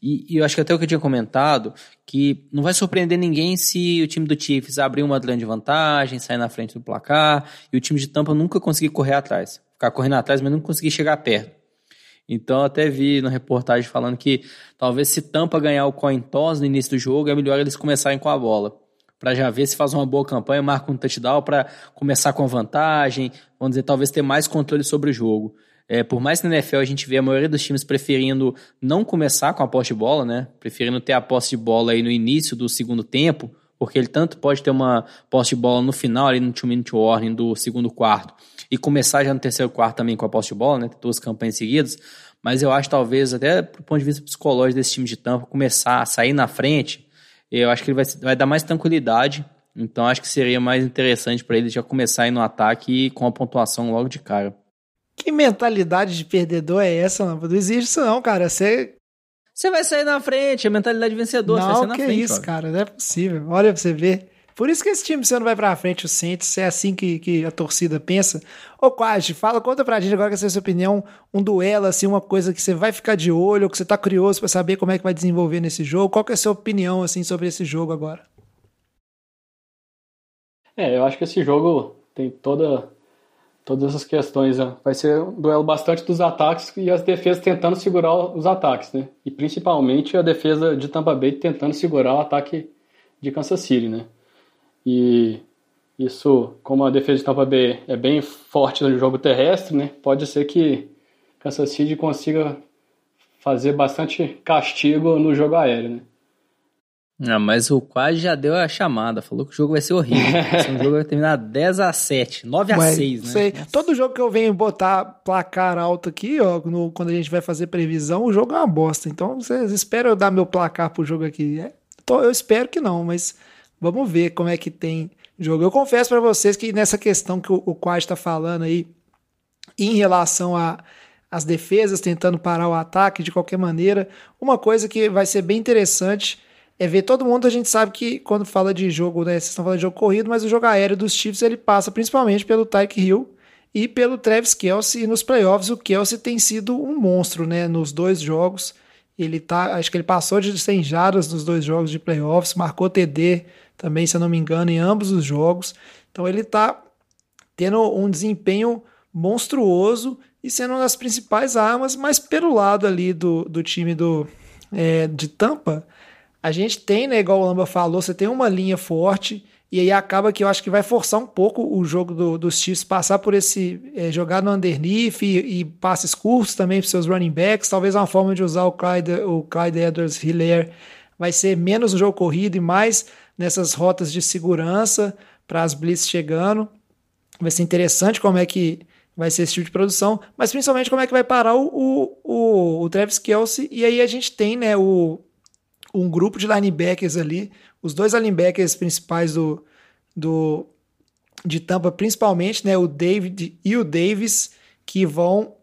E, e, eu acho que até o que eu tinha comentado, que não vai surpreender ninguém se o time do Chiefs abrir uma grande vantagem, sair na frente do placar, e o time de Tampa nunca conseguir correr atrás. Ficar correndo atrás, mas não conseguir chegar perto. Então, até vi na reportagem falando que talvez se Tampa ganhar o coin toss no início do jogo, é melhor eles começarem com a bola. Para já ver se faz uma boa campanha, marca um touchdown para começar com vantagem, vamos dizer, talvez ter mais controle sobre o jogo. É, por mais que na NFL a gente vê a maioria dos times preferindo não começar com a posse de bola, né? Preferindo ter a posse de bola aí no início do segundo tempo, porque ele tanto pode ter uma posse de bola no final, ali no two-minute warning do segundo quarto, e começar já no terceiro quarto também com a posse de bola, né? Duas campanhas seguidas. Mas eu acho, talvez, até do ponto de vista psicológico desse time de Tampa, começar a sair na frente, eu acho que ele vai, vai dar mais tranquilidade. Então acho que seria mais interessante para ele já começar aí no ataque com a pontuação logo de cara. Que mentalidade de perdedor é essa, Não existe isso não, cara. Você você vai sair na frente, a mentalidade vencedora, não, você vai sair na que frente. isso, ó. cara, não é possível. Olha pra você ver. Por isso que esse time, você não vai pra frente, o Saints, é assim que, que a torcida pensa. Ô, Quad, fala, conta pra gente agora que essa é a sua opinião, um duelo, assim, uma coisa que você vai ficar de olho, ou que você tá curioso pra saber como é que vai desenvolver nesse jogo. Qual que é a sua opinião, assim, sobre esse jogo agora? É, eu acho que esse jogo tem toda todas essas questões. Né? Vai ser um duelo bastante dos ataques e as defesas tentando segurar os ataques, né? E principalmente a defesa de Tampa Bay tentando segurar o ataque de Kansas City, né? E isso, como a defesa de Tampa Bay é bem forte no jogo terrestre, né? Pode ser que Kansas City consiga fazer bastante castigo no jogo aéreo, né? Ah, mas o quase já deu a chamada, falou que o jogo vai ser horrível. [LAUGHS] Esse jogo vai terminar 10 a 7, 9 a Ué, 6, né? sei. Todo jogo que eu venho botar placar alto aqui, ó, no- quando a gente vai fazer previsão, o jogo é uma bosta. Então, vocês esperam eu dar meu placar pro jogo aqui? É, tô- eu espero que não, mas vamos ver como é que tem jogo. Eu confesso pra vocês que nessa questão que o, Quad tá falando aí, em relação a as defesas tentando parar o ataque de qualquer maneira, uma coisa que vai ser bem interessante é ver todo mundo, a gente sabe que quando fala de jogo, né, vocês estão falando de jogo corrido, mas o jogo aéreo dos Chiefs ele passa principalmente pelo Tyke Hill e pelo Travis Kelsey, e nos playoffs o Kelsey tem sido um monstro, né, nos dois jogos, ele tá, acho que ele passou de 100 jardas nos dois jogos de playoffs, marcou TD também, se eu não me engano, em ambos os jogos, então ele tá tendo um desempenho monstruoso e sendo uma das principais armas, mas pelo lado ali do, do time do, é, de Tampa, a gente tem, né, igual o Lamba falou, você tem uma linha forte, e aí acaba que eu acho que vai forçar um pouco o jogo do- dos Chiefs passar por esse é, jogar no underneath e, e passes curtos também para seus running backs. Talvez uma forma de usar o Clyde, o Clyde Edwards Hilaire vai ser menos no jogo corrido e mais nessas rotas de segurança para as blitz chegando. Vai ser interessante como é que vai ser esse tipo de produção, mas principalmente como é que vai parar o, o, o, Travis Kelsey. E aí a gente tem né, o, um grupo de linebackers ali, os dois linebackers principais do, do de Tampa, principalmente, né, o David e o Davis, que vão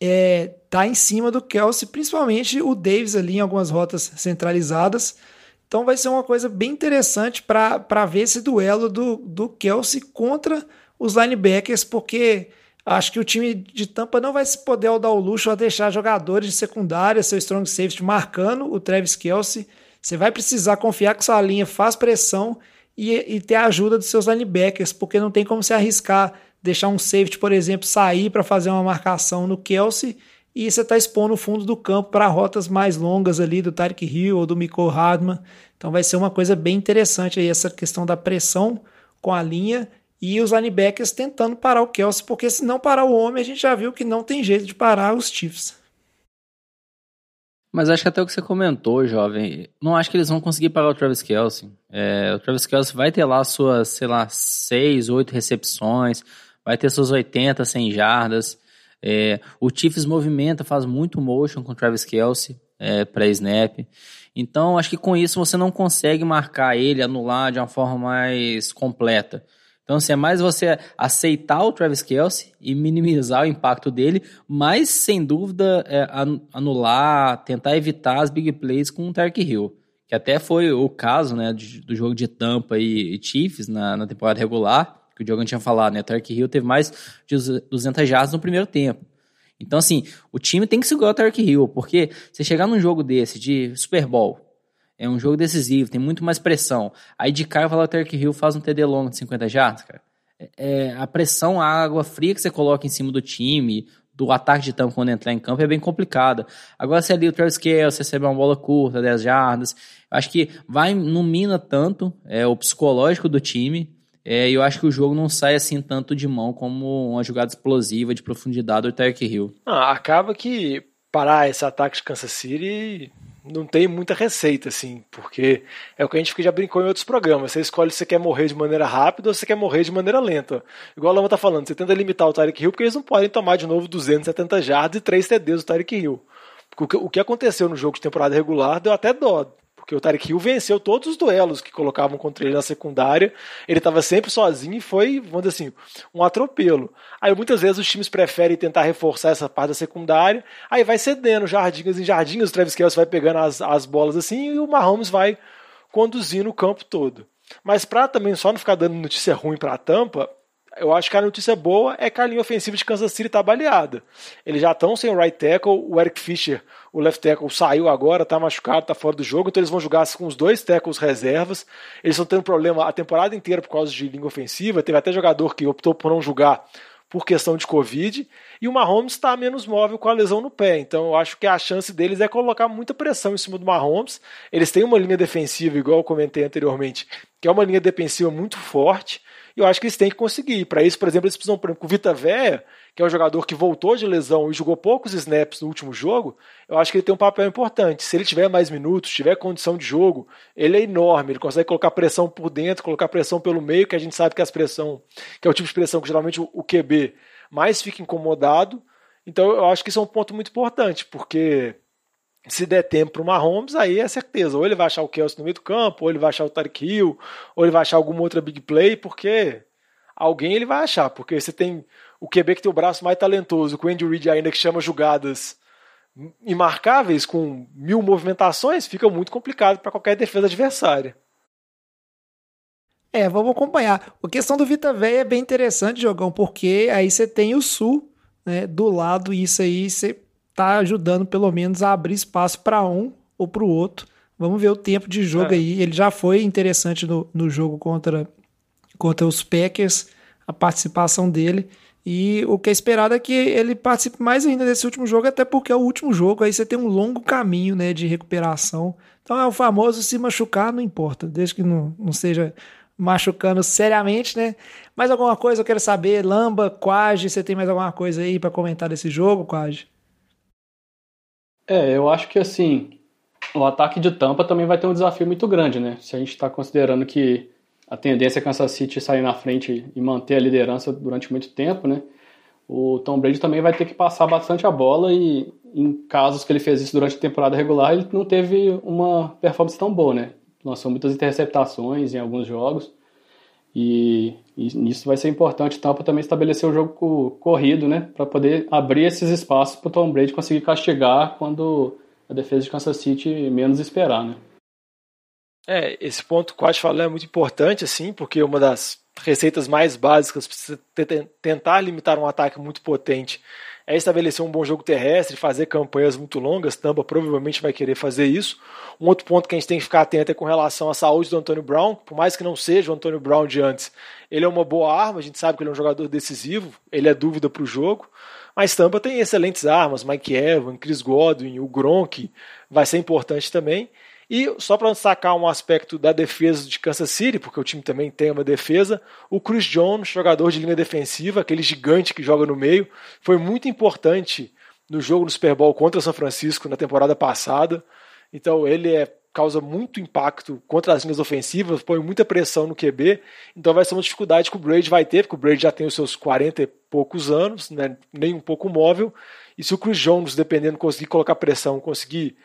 é, tá em cima do Kelsey, principalmente o Davis ali em algumas rotas centralizadas. Então vai ser uma coisa bem interessante para ver esse duelo do, do Kelsey contra os linebackers, porque acho que o time de Tampa não vai se poder dar o luxo a deixar jogadores de secundária, seu strong safety marcando o Travis Kelsey. Você vai precisar confiar que sua linha faz pressão e, e ter a ajuda dos seus linebackers, porque não tem como se arriscar deixar um safety, por exemplo, sair para fazer uma marcação no Kelsey e você está expondo o fundo do campo para rotas mais longas ali do Tarek Hill ou do Miko Hardman. Então vai ser uma coisa bem interessante aí essa questão da pressão com a linha e os linebackers tentando parar o Kelsey, porque se não parar o homem, a gente já viu que não tem jeito de parar os Chiefs. Mas acho que até o que você comentou, jovem, não acho que eles vão conseguir parar o Travis Kelsey. É, o Travis Kelsey vai ter lá suas, sei lá, 6, 8 recepções, vai ter suas 80, 100 jardas. É, o Chiefs movimenta, faz muito motion com o Travis Kelsey é, para snap. Então, acho que com isso você não consegue marcar ele, anular de uma forma mais completa. Então, assim, é mais você aceitar o Travis Kelsey e minimizar o impacto dele, mas, sem dúvida, é, anular, tentar evitar as big plays com o Tark Hill. Que até foi o caso né, do jogo de Tampa e, Chiefs na, na temporada regular, que o Diogo tinha falado, né? O Tark Hill teve mais de 200 jardas no primeiro tempo. Então, assim, o time tem que segurar o Tark Hill, porque você chegar num jogo desse, de Super Bowl, é um jogo decisivo, tem muito mais pressão. Aí de cara falar o Tark Hill faz um TD longo de 50 jardas, cara. É, a pressão, a água fria que você coloca em cima do time, do ataque de tampa quando entrar em campo é bem complicada. Agora se ali o Travis Kelce recebe uma bola curta, 10 jardas, acho que vai, não mina tanto é, o psicológico do time, é, eu acho que o jogo não sai assim tanto de mão como uma jogada explosiva de profundidade do Tark Hill. Ah, acaba que parar esse ataque de Kansas City não tem muita receita, assim, porque é o que a gente já brincou em outros programas. Você escolhe se você quer morrer de maneira rápida ou se você quer morrer de maneira lenta. Igual a Lama tá falando, você tenta limitar o Tyreek Hill porque eles não podem tomar de novo 270 jardas e 3 TDs do Tyreek Hill. O que aconteceu no jogo de temporada regular deu até dó. Porque o Tarek Hill venceu todos os duelos que colocavam contra ele na secundária. Ele estava sempre sozinho e foi, vamos dizer assim, um atropelo. Aí muitas vezes os times preferem tentar reforçar essa parte da secundária. Aí vai cedendo jardinhas em jardinhas, o Travis Kelce vai pegando as, as bolas assim e o Mahomes vai conduzindo o campo todo. Mas para também só não ficar dando notícia ruim para a Tampa, eu acho que a notícia boa é que a linha ofensiva de Kansas City está baleada. Eles já estão sem o right tackle, o Eric Fischer, o left tackle, saiu agora, está machucado, está fora do jogo, então eles vão jogar com os dois tackles reservas. Eles estão tendo problema a temporada inteira por causa de linha ofensiva. Teve até jogador que optou por não jogar por questão de Covid. E o Mahomes está menos móvel com a lesão no pé. Então eu acho que a chance deles é colocar muita pressão em cima do Mahomes. Eles têm uma linha defensiva, igual eu comentei anteriormente, que é uma linha defensiva muito forte. E eu acho que eles têm que conseguir. Para isso, por exemplo, eles precisam, por exemplo, o Vita Véia, que é um jogador que voltou de lesão e jogou poucos snaps no último jogo, eu acho que ele tem um papel importante. Se ele tiver mais minutos, tiver condição de jogo, ele é enorme. Ele consegue colocar pressão por dentro, colocar pressão pelo meio, que a gente sabe que a pressão, que é o tipo de pressão que geralmente o QB mais fica incomodado. Então eu acho que isso é um ponto muito importante, porque se der tempo para o Mahomes, aí é certeza. Ou ele vai achar o Kelsey no meio do campo, ou ele vai achar o Tarek Hill, ou ele vai achar alguma outra big play, porque alguém ele vai achar. Porque você tem o QB que tem o braço mais talentoso, com o Andy Reid ainda que chama jogadas imarcáveis, com mil movimentações, fica muito complicado para qualquer defesa adversária. É, vamos acompanhar. A questão do Vita Véia é bem interessante, Jogão, porque aí você tem o Sul né, do lado, e isso aí você tá ajudando pelo menos a abrir espaço para um ou para o outro. Vamos ver o tempo de jogo é. aí. Ele já foi interessante no, no jogo contra, contra os Packers, a participação dele. E o que é esperado é que ele participe mais ainda desse último jogo, até porque é o último jogo, aí você tem um longo caminho né, de recuperação. Então é o famoso se machucar, não importa, desde que não, não seja machucando seriamente, né? Mais alguma coisa eu quero saber, Lamba, Quage, você tem mais alguma coisa aí para comentar desse jogo, Quage? É, eu acho que assim, o ataque de Tampa também vai ter um desafio muito grande, né? Se a gente está considerando que a tendência é Kansas City sair na frente e manter a liderança durante muito tempo, né? O Tom Brady também vai ter que passar bastante a bola e em casos que ele fez isso durante a temporada regular, ele não teve uma performance tão boa, né? Lançou muitas interceptações em alguns jogos e, e nisso vai ser importante Tampa também estabelecer o jogo corrido, né, para poder abrir esses espaços para o Tom Brady conseguir castigar quando a defesa de Kansas City menos esperar, né? É, esse ponto que o falou é muito importante, assim, porque uma das receitas mais básicas para tentar limitar um ataque muito potente é estabelecer um bom jogo terrestre, fazer campanhas muito longas. Tampa provavelmente vai querer fazer isso. Um outro ponto que a gente tem que ficar atento é com relação à saúde do Antônio Brown. Por mais que não seja o Antônio Brown de antes, ele é uma boa arma. A gente sabe que ele é um jogador decisivo, ele é dúvida para o jogo. Mas Tampa tem excelentes armas: Mike Evans, Chris Godwin, o Gronk vai ser importante também. E só para destacar um aspecto da defesa de Kansas City, porque o time também tem uma defesa, o Chris Jones, jogador de linha defensiva, aquele gigante que joga no meio, foi muito importante no jogo no Super Bowl contra São Francisco na temporada passada. Então ele é, causa muito impacto contra as linhas ofensivas, põe muita pressão no QB. Então vai ser uma dificuldade que o Brady vai ter, porque o Brady já tem os seus 40 e poucos anos, né, nem um pouco móvel. E se o Chris Jones, dependendo, conseguir colocar pressão, conseguir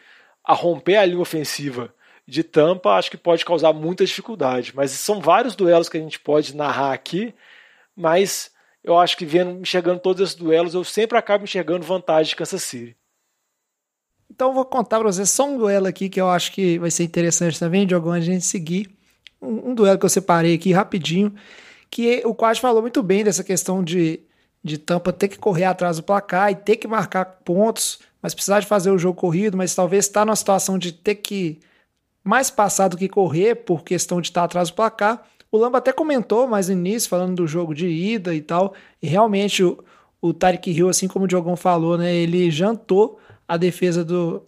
a romper a linha ofensiva de Tampa, acho que pode causar muita dificuldade. Mas são vários duelos que a gente pode narrar aqui, mas eu acho que vendo, enxergando todos esses duelos, eu sempre acabo enxergando vantagem de Kansas City. Então vou contar para vocês só um duelo aqui que eu acho que vai ser interessante também, de alguma gente seguir. Um, um, duelo que eu separei aqui rapidinho, que o Quad falou muito bem dessa questão de, de Tampa ter que correr atrás do placar e ter que marcar pontos mas precisar de fazer o jogo corrido, mas talvez está numa situação de ter que mais passar do que correr por questão de estar atrás do placar. O Lamba até comentou mais no início, falando do jogo de ida e tal, e realmente o, o Tarek Hill, assim como o Diogão falou, né, ele jantou a defesa do,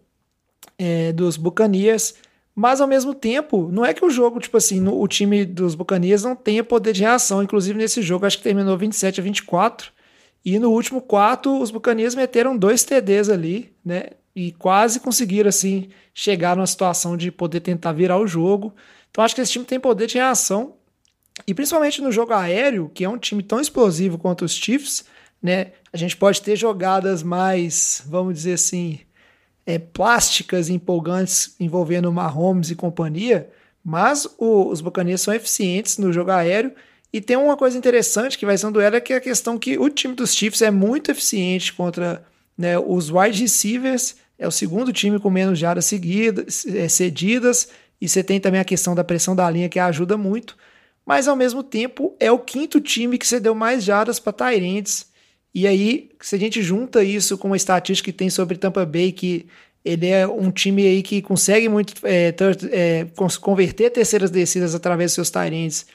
é, dos Bucanias, mas ao mesmo tempo, não é que o jogo, tipo assim, no, o time dos Bucanias não tenha poder de reação, inclusive nesse jogo, acho que terminou 27 a 24, e no último quarto, os Buccaneers meteram dois TDs ali, né? e quase conseguiram assim chegar numa situação de poder tentar virar o jogo. Então acho que esse time tem poder de reação e principalmente no jogo aéreo, que é um time tão explosivo quanto os Chiefs, né? A gente pode ter jogadas mais, vamos dizer assim, é, plásticas, empolgantes envolvendo Mahomes e companhia, mas o, os Buccaneers são eficientes no jogo aéreo. E tem uma coisa interessante que vai ser um duelo, é que a questão que o time dos Chiefs é muito eficiente contra né, os wide receivers, é o segundo time com menos jardas seguidas, é, cedidas, e você tem também a questão da pressão da linha que ajuda muito, mas ao mesmo tempo é o quinto time que cedeu mais jardas para Tyrants. E aí, se a gente junta isso com uma estatística que tem sobre Tampa Bay, que ele é um time aí que consegue muito é, ter, é, converter terceiras descidas através dos seus Tyrants,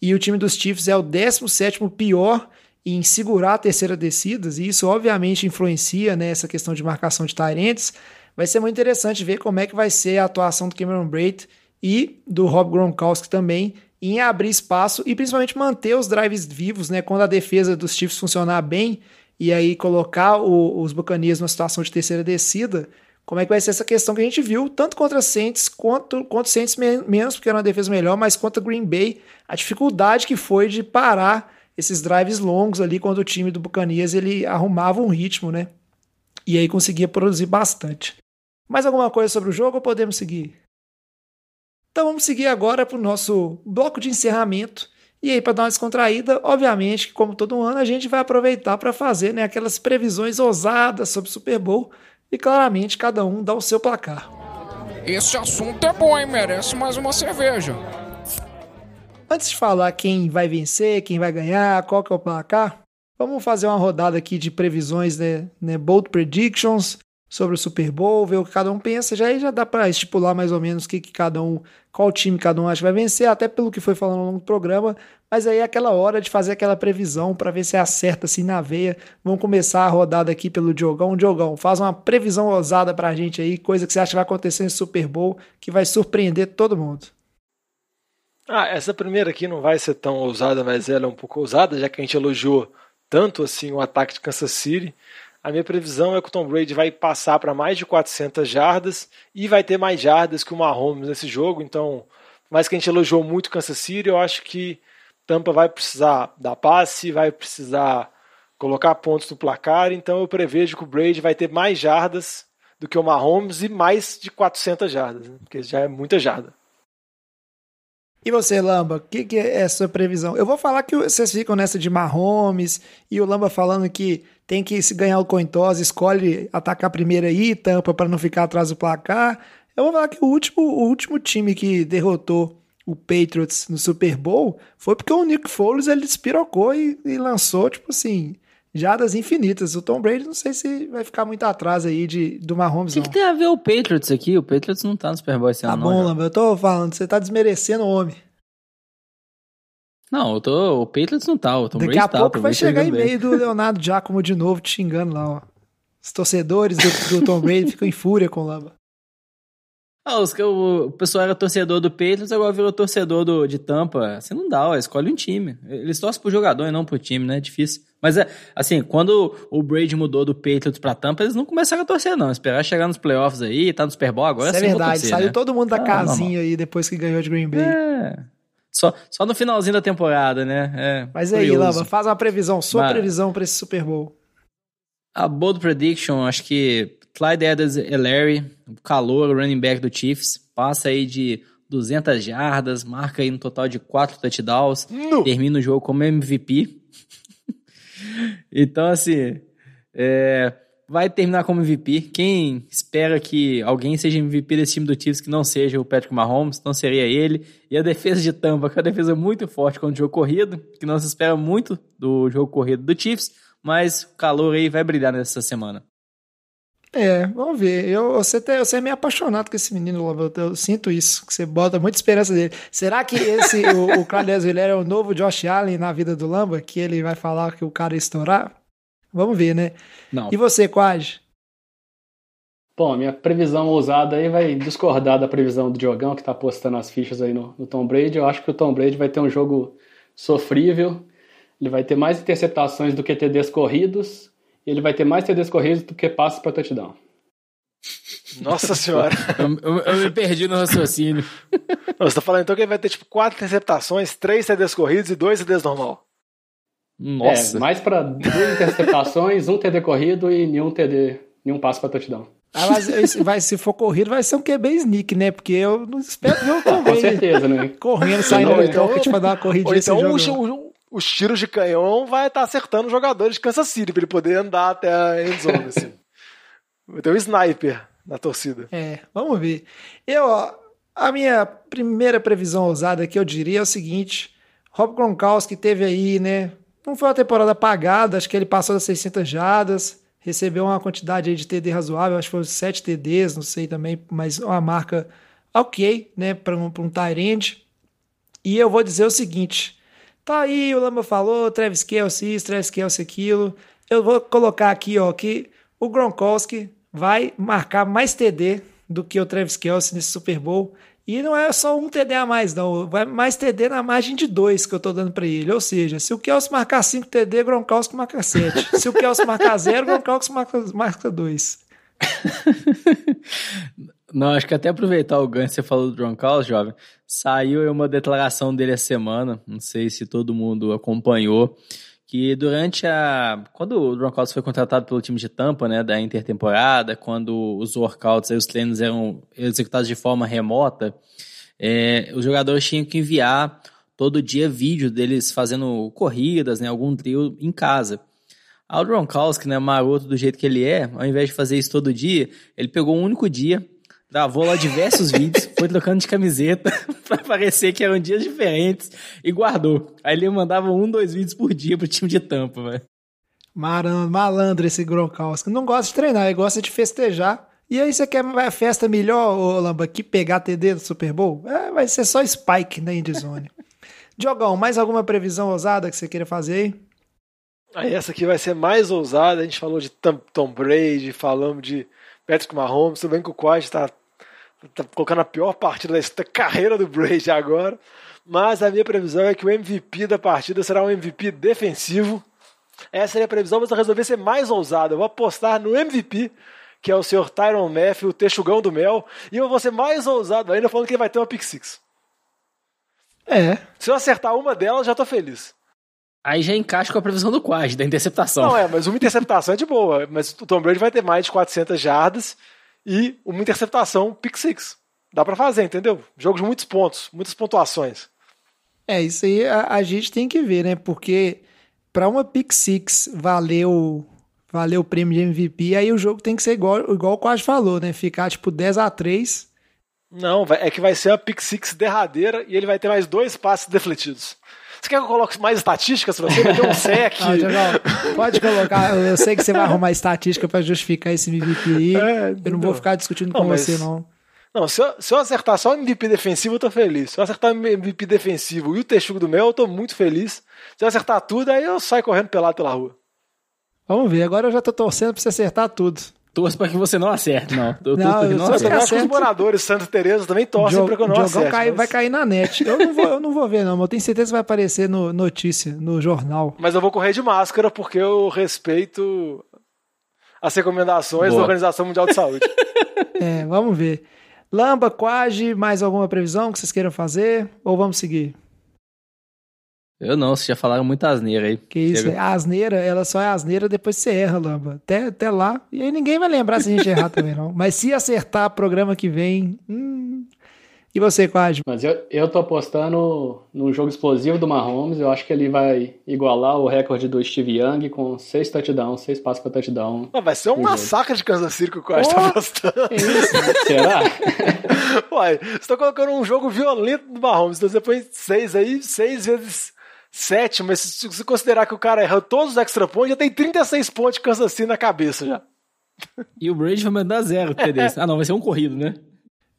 e o time dos Chiefs é o 17 pior em segurar a terceira descidas, e isso obviamente influencia nessa né, questão de marcação de Tyrants. Vai ser muito interessante ver como é que vai ser a atuação do Cameron Braid e do Rob Gronkowski também em abrir espaço e principalmente manter os drives vivos, né? Quando a defesa dos Chiefs funcionar bem e aí colocar o, os Buccaneers numa situação de terceira descida, como é que vai ser essa questão que a gente viu, tanto contra Saints quanto contra Saints menos, porque era uma defesa melhor, mas contra Green Bay, a dificuldade que foi de parar esses drives longos ali quando o time do Buccaneers ele arrumava um ritmo, né? E aí conseguia produzir bastante. Mais alguma coisa sobre o jogo ou podemos seguir? Então vamos seguir agora para o nosso bloco de encerramento. E aí, para dar uma descontraída, obviamente, como todo ano, a gente vai aproveitar para fazer né, aquelas previsões ousadas sobre o Super Bowl e claramente cada um dá o seu placar. Esse assunto é bom, hein? Merece mais uma cerveja. Antes de falar quem vai vencer, quem vai ganhar, qual que é o placar, vamos fazer uma rodada aqui de previsões, né, né bold predictions sobre o Super Bowl, ver o que cada um pensa, já aí já dá para estipular mais ou menos que, que cada um, qual time cada um acha que vai vencer, até pelo que foi falando ao longo do programa, mas aí é aquela hora de fazer aquela previsão para ver se acerta assim na veia. Vamos começar a rodada aqui pelo Diogão. Diogão, faz uma previsão ousada pra gente aí, coisa que você acha que vai acontecer no Super Bowl, que vai surpreender todo mundo. Ah, essa primeira aqui não vai ser tão ousada, mas ela é um pouco ousada, já que a gente elogiou tanto assim o ataque de Kansas City. A minha previsão é que o Tom Brady vai passar para mais de 400 jardas e vai ter mais jardas que o Mahomes nesse jogo. Então, mais que a gente elogiou muito o Kansas City, eu acho que Tampa vai precisar dar passe, vai precisar colocar pontos no placar. Então, eu prevejo que o Brady vai ter mais jardas do que o Mahomes e mais de 400 jardas, né? porque já é muita jarda. E você, Lamba, o que, que, é a sua previsão? Eu vou falar que vocês ficam nessa de Mahomes e o Lamba falando que tem que se ganhar o coin toss, escolhe atacar primeiro aí, tampa para não ficar atrás do placar. Eu vou falar que o último, o último time que derrotou o Patriots no Super Bowl foi porque o Nick Foles ele despirocou e, e lançou, tipo assim, jadas infinitas. O Tom Brady não sei se vai ficar muito atrás aí de, do Mahomes, O que, que, tem a ver o Patriots aqui? O Patriots não tá no Super Bowl esse tá ano, bom, não. Lamba, eu tô falando, você tá desmerecendo o homem. Não, eu tô, o Patriots não tá, o Tom Daqui Brady a tá, pouco vai chegar e-mail do Leonardo Giacomo de novo te xingando lá, ó. Os torcedores do, do Tom Brady ficam em fúria com o Lamba. [LAUGHS] Ah, os, o, o pessoal era torcedor do Patriots, agora virou torcedor do, de Tampa. Assim não dá, ó, escolhe um time. Eles torcem pro jogador e não pro time, né? É difícil. Mas, é, assim, quando o Brady mudou do Patriots pra Tampa, eles não começaram a torcer, não. Esperar chegar nos playoffs aí, tá no Super Bowl agora, Isso é verdade, torcer, saiu né? todo mundo da Ah, casinha normal. aí depois que ganhou de Green Bay. É. Só, só no finalzinho da temporada, né? É, Mas aí, curioso. Lamba, faz uma previsão, sua Mas- previsão pra esse Super Bowl. A bold prediction, acho que Clyde edwards Larry, o calor, o running back do Chiefs, passa aí de 200 jardas, marca aí um total de 4 touchdowns, termina o jogo como MVP. [LAUGHS] então, assim, é, vai terminar como MVP. Quem espera que alguém seja MVP desse time do Chiefs que não seja o Patrick Mahomes, não seria ele. E a defesa de Tampa, que é uma defesa muito forte contra o jogo corrido, que não se espera muito do jogo corrido do Chiefs, mas o calor aí vai brilhar nessa semana. É, vamos ver. Eu, você, te- você é meio apaixonado com esse menino. Eu, eu sinto isso, que você bota muita esperança dele. Será que esse, o, o Edwards-Helaire é o novo Josh Allen na vida do Lamba? Que ele vai falar que o cara ia estourar? Vamos ver, né? Não. E você, Quad? Bom, a minha previsão ousada aí vai discordar da previsão do Diogão, que tá postando as fichas aí no, no Tom Brady. Eu acho que o Tom Brady vai ter um jogo sofrível. Ele vai ter mais interceptações do que TDs corridos. E ele vai ter mais TDs corridos do que passes para touchdown. Nossa senhora. Eu, eu- eu me perdi no raciocínio. Não, Você tá falando então que ele vai ter tipo quatro interceptações, três CDs corridos e dois CDs normal. Nossa. É, mais pra duas interceptações, um TD corrido e nenhum TD, nenhum passe pra touchdown. Ah, mas vai, se for corrido, vai ser um QB sneak, né? Porque eu não espero ver o Com QB certeza, né? correndo, saindo do então- pocket pra dar uma corridinha. Ou então sem os, tiros de canhão vai estar acertando os jogadores de Kansas City pra ele poder andar até a endzone. Assim. Vai ter um sniper na torcida. É, vamos ver. Eu, ó, a minha primeira previsão ousada que eu diria é o seguinte: Rob Gronkowski teve aí, né? Não foi uma temporada apagada, acho que ele passou das 600 jardas, recebeu uma quantidade de TD razoável, acho que uns 7 TDs, não sei também, mas uma marca ok, né, para um, um end. E eu vou dizer o seguinte: tá aí, o Lamba falou, Travis Kelsey isso, Travis Kelsey aquilo. Eu vou colocar aqui, ó, que o Gronkowski vai marcar mais TD do que o Travis Kelsey nesse Super Bowl. E não é só um TD a mais, não. Vai mais TD na margem de dois que eu tô dando pra ele. Ou seja, se o Kelsey marcar 5 TD, Gronkowski marca 7. Se o Kelsey marcar 0, Gronkowski marca, marca 2. [LAUGHS] Não, acho que até aproveitar o gancho que você falou do Gronkowski, jovem, saiu uma declaração dele essa semana, não sei se todo mundo acompanhou, que durante a... Quando o Gronkowski foi contratado pelo time de Tampa, né, da intertemporada, quando os workouts, aí, os treinos eram executados de forma remota, é, os jogadores tinham que enviar todo dia vídeo deles fazendo corridas, né, algum trio em casa. Aí o Gronkowski, né, maroto do jeito que ele é, ao invés de fazer isso todo dia, ele pegou um único dia, gravou lá diversos [LAUGHS] vídeos, foi trocando de camiseta [LAUGHS] pra parecer que eram dias diferentes e guardou. Aí ele mandava um, dois vídeos por dia pro time de Tampa, velho. Malandro, malandro esse Gronkowski. Não gosta de treinar, ele gosta de festejar. E aí você quer uma festa melhor, ô Lamba, que pegar TD do Super Bowl? É, vai ser só Spike na Endzone. [LAUGHS] Diogão, mais alguma previsão ousada que você queira fazer aí? Aí essa aqui vai ser mais ousada. A gente falou de Tom, Tom Brady, falamos de Patrick Mahomes. Tudo bem que o Quad está tá colocando a pior partida da carreira do Brady agora. Mas a minha previsão é que o MVP da partida será um MVP defensivo. Essa é a minha previsão, mas eu resolvi ser mais ousado. Eu vou apostar no MVP, que é o senhor Tyron Matthew, o texugão do mel. E eu vou ser mais ousado ainda falando que ele vai ter uma pick six. É. Se eu acertar uma delas, já tô feliz. Aí já encaixa com a previsão do Quad, da interceptação. Não, é, mas uma interceptação é de boa. Mas o Tom Brady vai ter mais de 400 jardas e uma interceptação pick six. Dá pra fazer, entendeu? Jogo de muitos pontos, muitas pontuações. É, isso aí a, a gente tem que ver, né? Porque para uma pick six valer o, valer o prêmio de MVP, aí o jogo tem que ser igual, igual o Quad falou, né? Ficar tipo 10 a 3 Não, é que vai ser uma pick six derradeira e ele vai ter mais dois passes defletidos. Você quer que eu coloque mais estatísticas pra você? Vai ter um sec. Ah, pode colocar. Eu sei que você vai arrumar estatística pra justificar esse MVP aí. É, eu não entendeu? vou ficar discutindo Não, com mas- você, não. Não, se eu, se eu acertar só o MVP defensivo, eu tô feliz. Se eu acertar o MVP defensivo e o texugo do mel, eu tô muito feliz. Se eu acertar tudo, aí eu saio correndo pelado pela rua. Vamos ver. Agora eu já tô torcendo pra você acertar tudo. Torço pra que você não acerte, não. Eu torço Não, pra que eu não acerte. também acho que os moradores de Santa Teresa também torcem Diogo- pra que eu não Diogão acerte. cai- mas- vai cair na net. Eu não, vou, eu não vou ver, não, mas eu tenho certeza que vai aparecer no notícia, no jornal. Mas eu vou correr de máscara porque eu respeito as recomendações Boa. da Organização Mundial de Saúde. [LAUGHS] É, vamos ver. Lamba, Quage, mais alguma previsão que vocês queiram fazer? Ou vamos seguir? Eu não, vocês já falaram muita asneira aí. Que isso, Chega. a asneira, ela só é asneira depois que você erra, Lamba. Até, até lá. E aí ninguém vai lembrar se a gente errar também, não. Mas se acertar programa que vem. hum. E você, Quage? Mas eu, eu tô apostando num jogo explosivo do Mahomes. Eu acho que ele vai igualar o recorde do Steve Young com seis touchdowns, seis passos para touchdown. Não, vai ser um Uhum. massacre de Kansas City que o Costa tá apostando. É isso. [LAUGHS] Será? Uai, você tá colocando um jogo violento do Mahomes, então você põe seis aí, seis vezes sete, mas se você considerar que o cara errou todos os extra points, já tem 36 pontos de Kansas City na cabeça já. E o Brady vai mandar zero TDs. Ah, não, vai ser um corrido, né?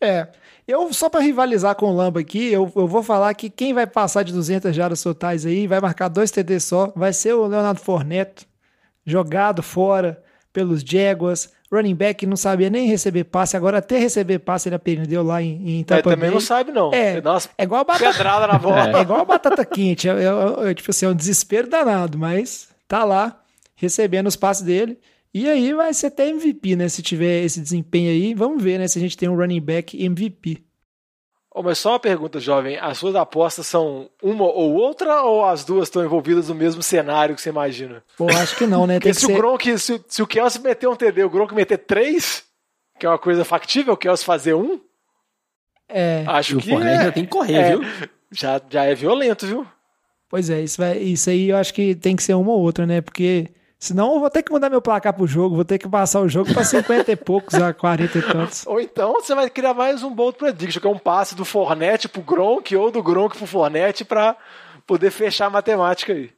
É. Eu, só pra rivalizar com o Lamba aqui, eu, eu vou falar que quem vai passar de 200 jardas totais aí, vai marcar dois TD só, vai ser o Leonardo Fournette, jogado fora pelos Jaguars, running back não sabia nem receber passe, agora até receber passe ele aprendeu lá em, em É, também não sabe, não. É, umas é igual a batata, pedrada na bola. é igual a batata quente, é, é- é- é, tipo assim, é um desespero danado, mas tá lá recebendo os passes dele. E aí vai ser até MVP, né? Se tiver esse desempenho aí, vamos ver, né? Se a gente tem um running back MVP. Oh, mas só uma pergunta, jovem. As suas apostas são uma ou outra ou as duas estão envolvidas no mesmo cenário que você imagina? Pô, acho que não, né? Porque se, ser... o Gronk, se, se o Kelsey meter um TD, o Gronk meter três, que é uma coisa factível, o Kelsey fazer um, é. acho E que o é, já tem que correr, é, viu? Já, já é violento, viu? Pois é, isso, vai, isso aí eu acho que tem que ser uma ou outra, né? Porque senão eu vou ter que mudar meu placar pro jogo, vou ter que passar o jogo pra 50 e poucos a 40 e tantos. Ou então você vai criar mais um bold prediction, que é um passe do Fornette pro Gronk ou do Gronk pro Fornette pra poder fechar a matemática aí.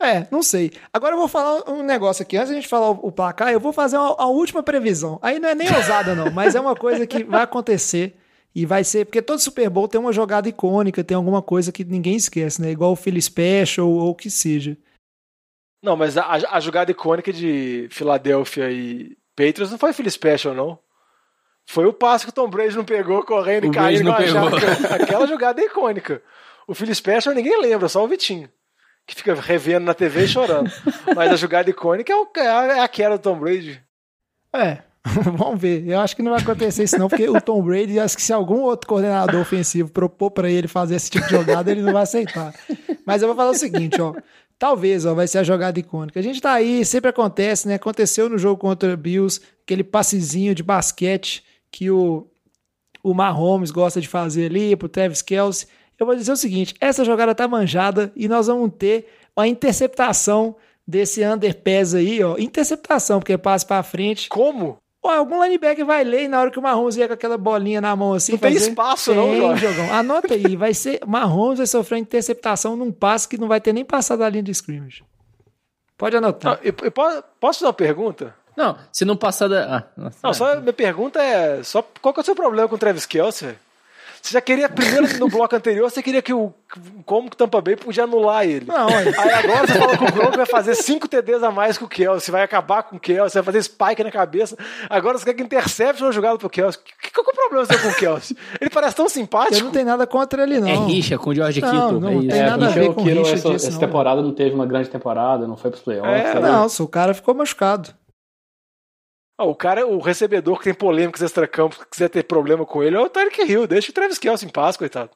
É, não sei. Agora eu vou falar um negócio aqui. Antes da gente falar o, o placar, eu vou fazer uma- a última previsão. Aí não é nem ousada, não, mas é uma coisa que vai acontecer. E vai ser, porque todo Super Bowl tem uma jogada icônica, tem alguma coisa que ninguém esquece, né? Igual o Philly Special ou o que seja. Não, mas a, a jogada icônica de Filadélfia e Patriots não foi Philly Special, não. Foi o passe que o Tom Brady não pegou correndo O e caindo Brady igual não a jaca. Aquela jogada é icônica. O Philly Special ninguém lembra, só o Vitinho. Que fica revendo na TV e chorando. Mas a jogada icônica é, o, é a- é a queda do Tom Brady. É, [LAUGHS] vamos ver. Eu acho que não vai acontecer isso não, porque o Tom Brady, acho que se algum outro coordenador ofensivo propor pra ele fazer esse tipo de jogada, ele não vai aceitar. Mas eu vou falar o seguinte, ó. Talvez, ó, vai ser a jogada icônica. A gente tá aí, sempre acontece, né? Aconteceu no jogo contra o Bills, aquele passezinho de basquete que o, o Mahomes gosta de fazer ali pro Travis Kelce. Eu vou dizer o seguinte, essa jogada tá manjada e nós vamos ter uma interceptação desse underpass aí, ó. Interceptação, porque é passe pra frente. Como? Ó, algum linebacker vai ler e na hora que o Mahomes vier com aquela bolinha na mão assim. Não tem fazer- espaço, não, Tem, Jorge. Jogão. Anota aí. Vai ser. Mahomes vai sofrer uma interceptação num passe que não vai ter nem passado da linha de scrimmage. Pode anotar. Ah, eu- eu posso, posso fazer uma pergunta? Não, se não passar da. Ah, nossa, Não, só minha pergunta é: só, qual que é o seu problema com o Travis Kelce? Você já queria, primeiro no bloco anterior, você queria que o. Como que o Tampa Bay podia anular ele. Não, olha. Aí agora você fala que o Gronk vai fazer 5 TDs a mais que o Kelsey, vai acabar com o Kelsey, vai fazer spike na cabeça. Agora você quer que intercepte uma jogada pro Kelsey. Que- Qual que é o problema seu com o Kelsey? Ele parece tão Eu simpático. não tenho nada contra ele, não. É rixa com o George Não, Kittle. não é isso. tem É, nada a ver o com Kittle rixa essa, disso, essa não. temporada não teve uma grande temporada, não foi pros playoffs. É, né? Não, o cara ficou machucado. Ah, o cara, o recebedor que tem polêmicas extra-campo, que quiser ter problema com ele, é o Tyreek Hill. Deixa o Travis Kelsey em paz, coitado.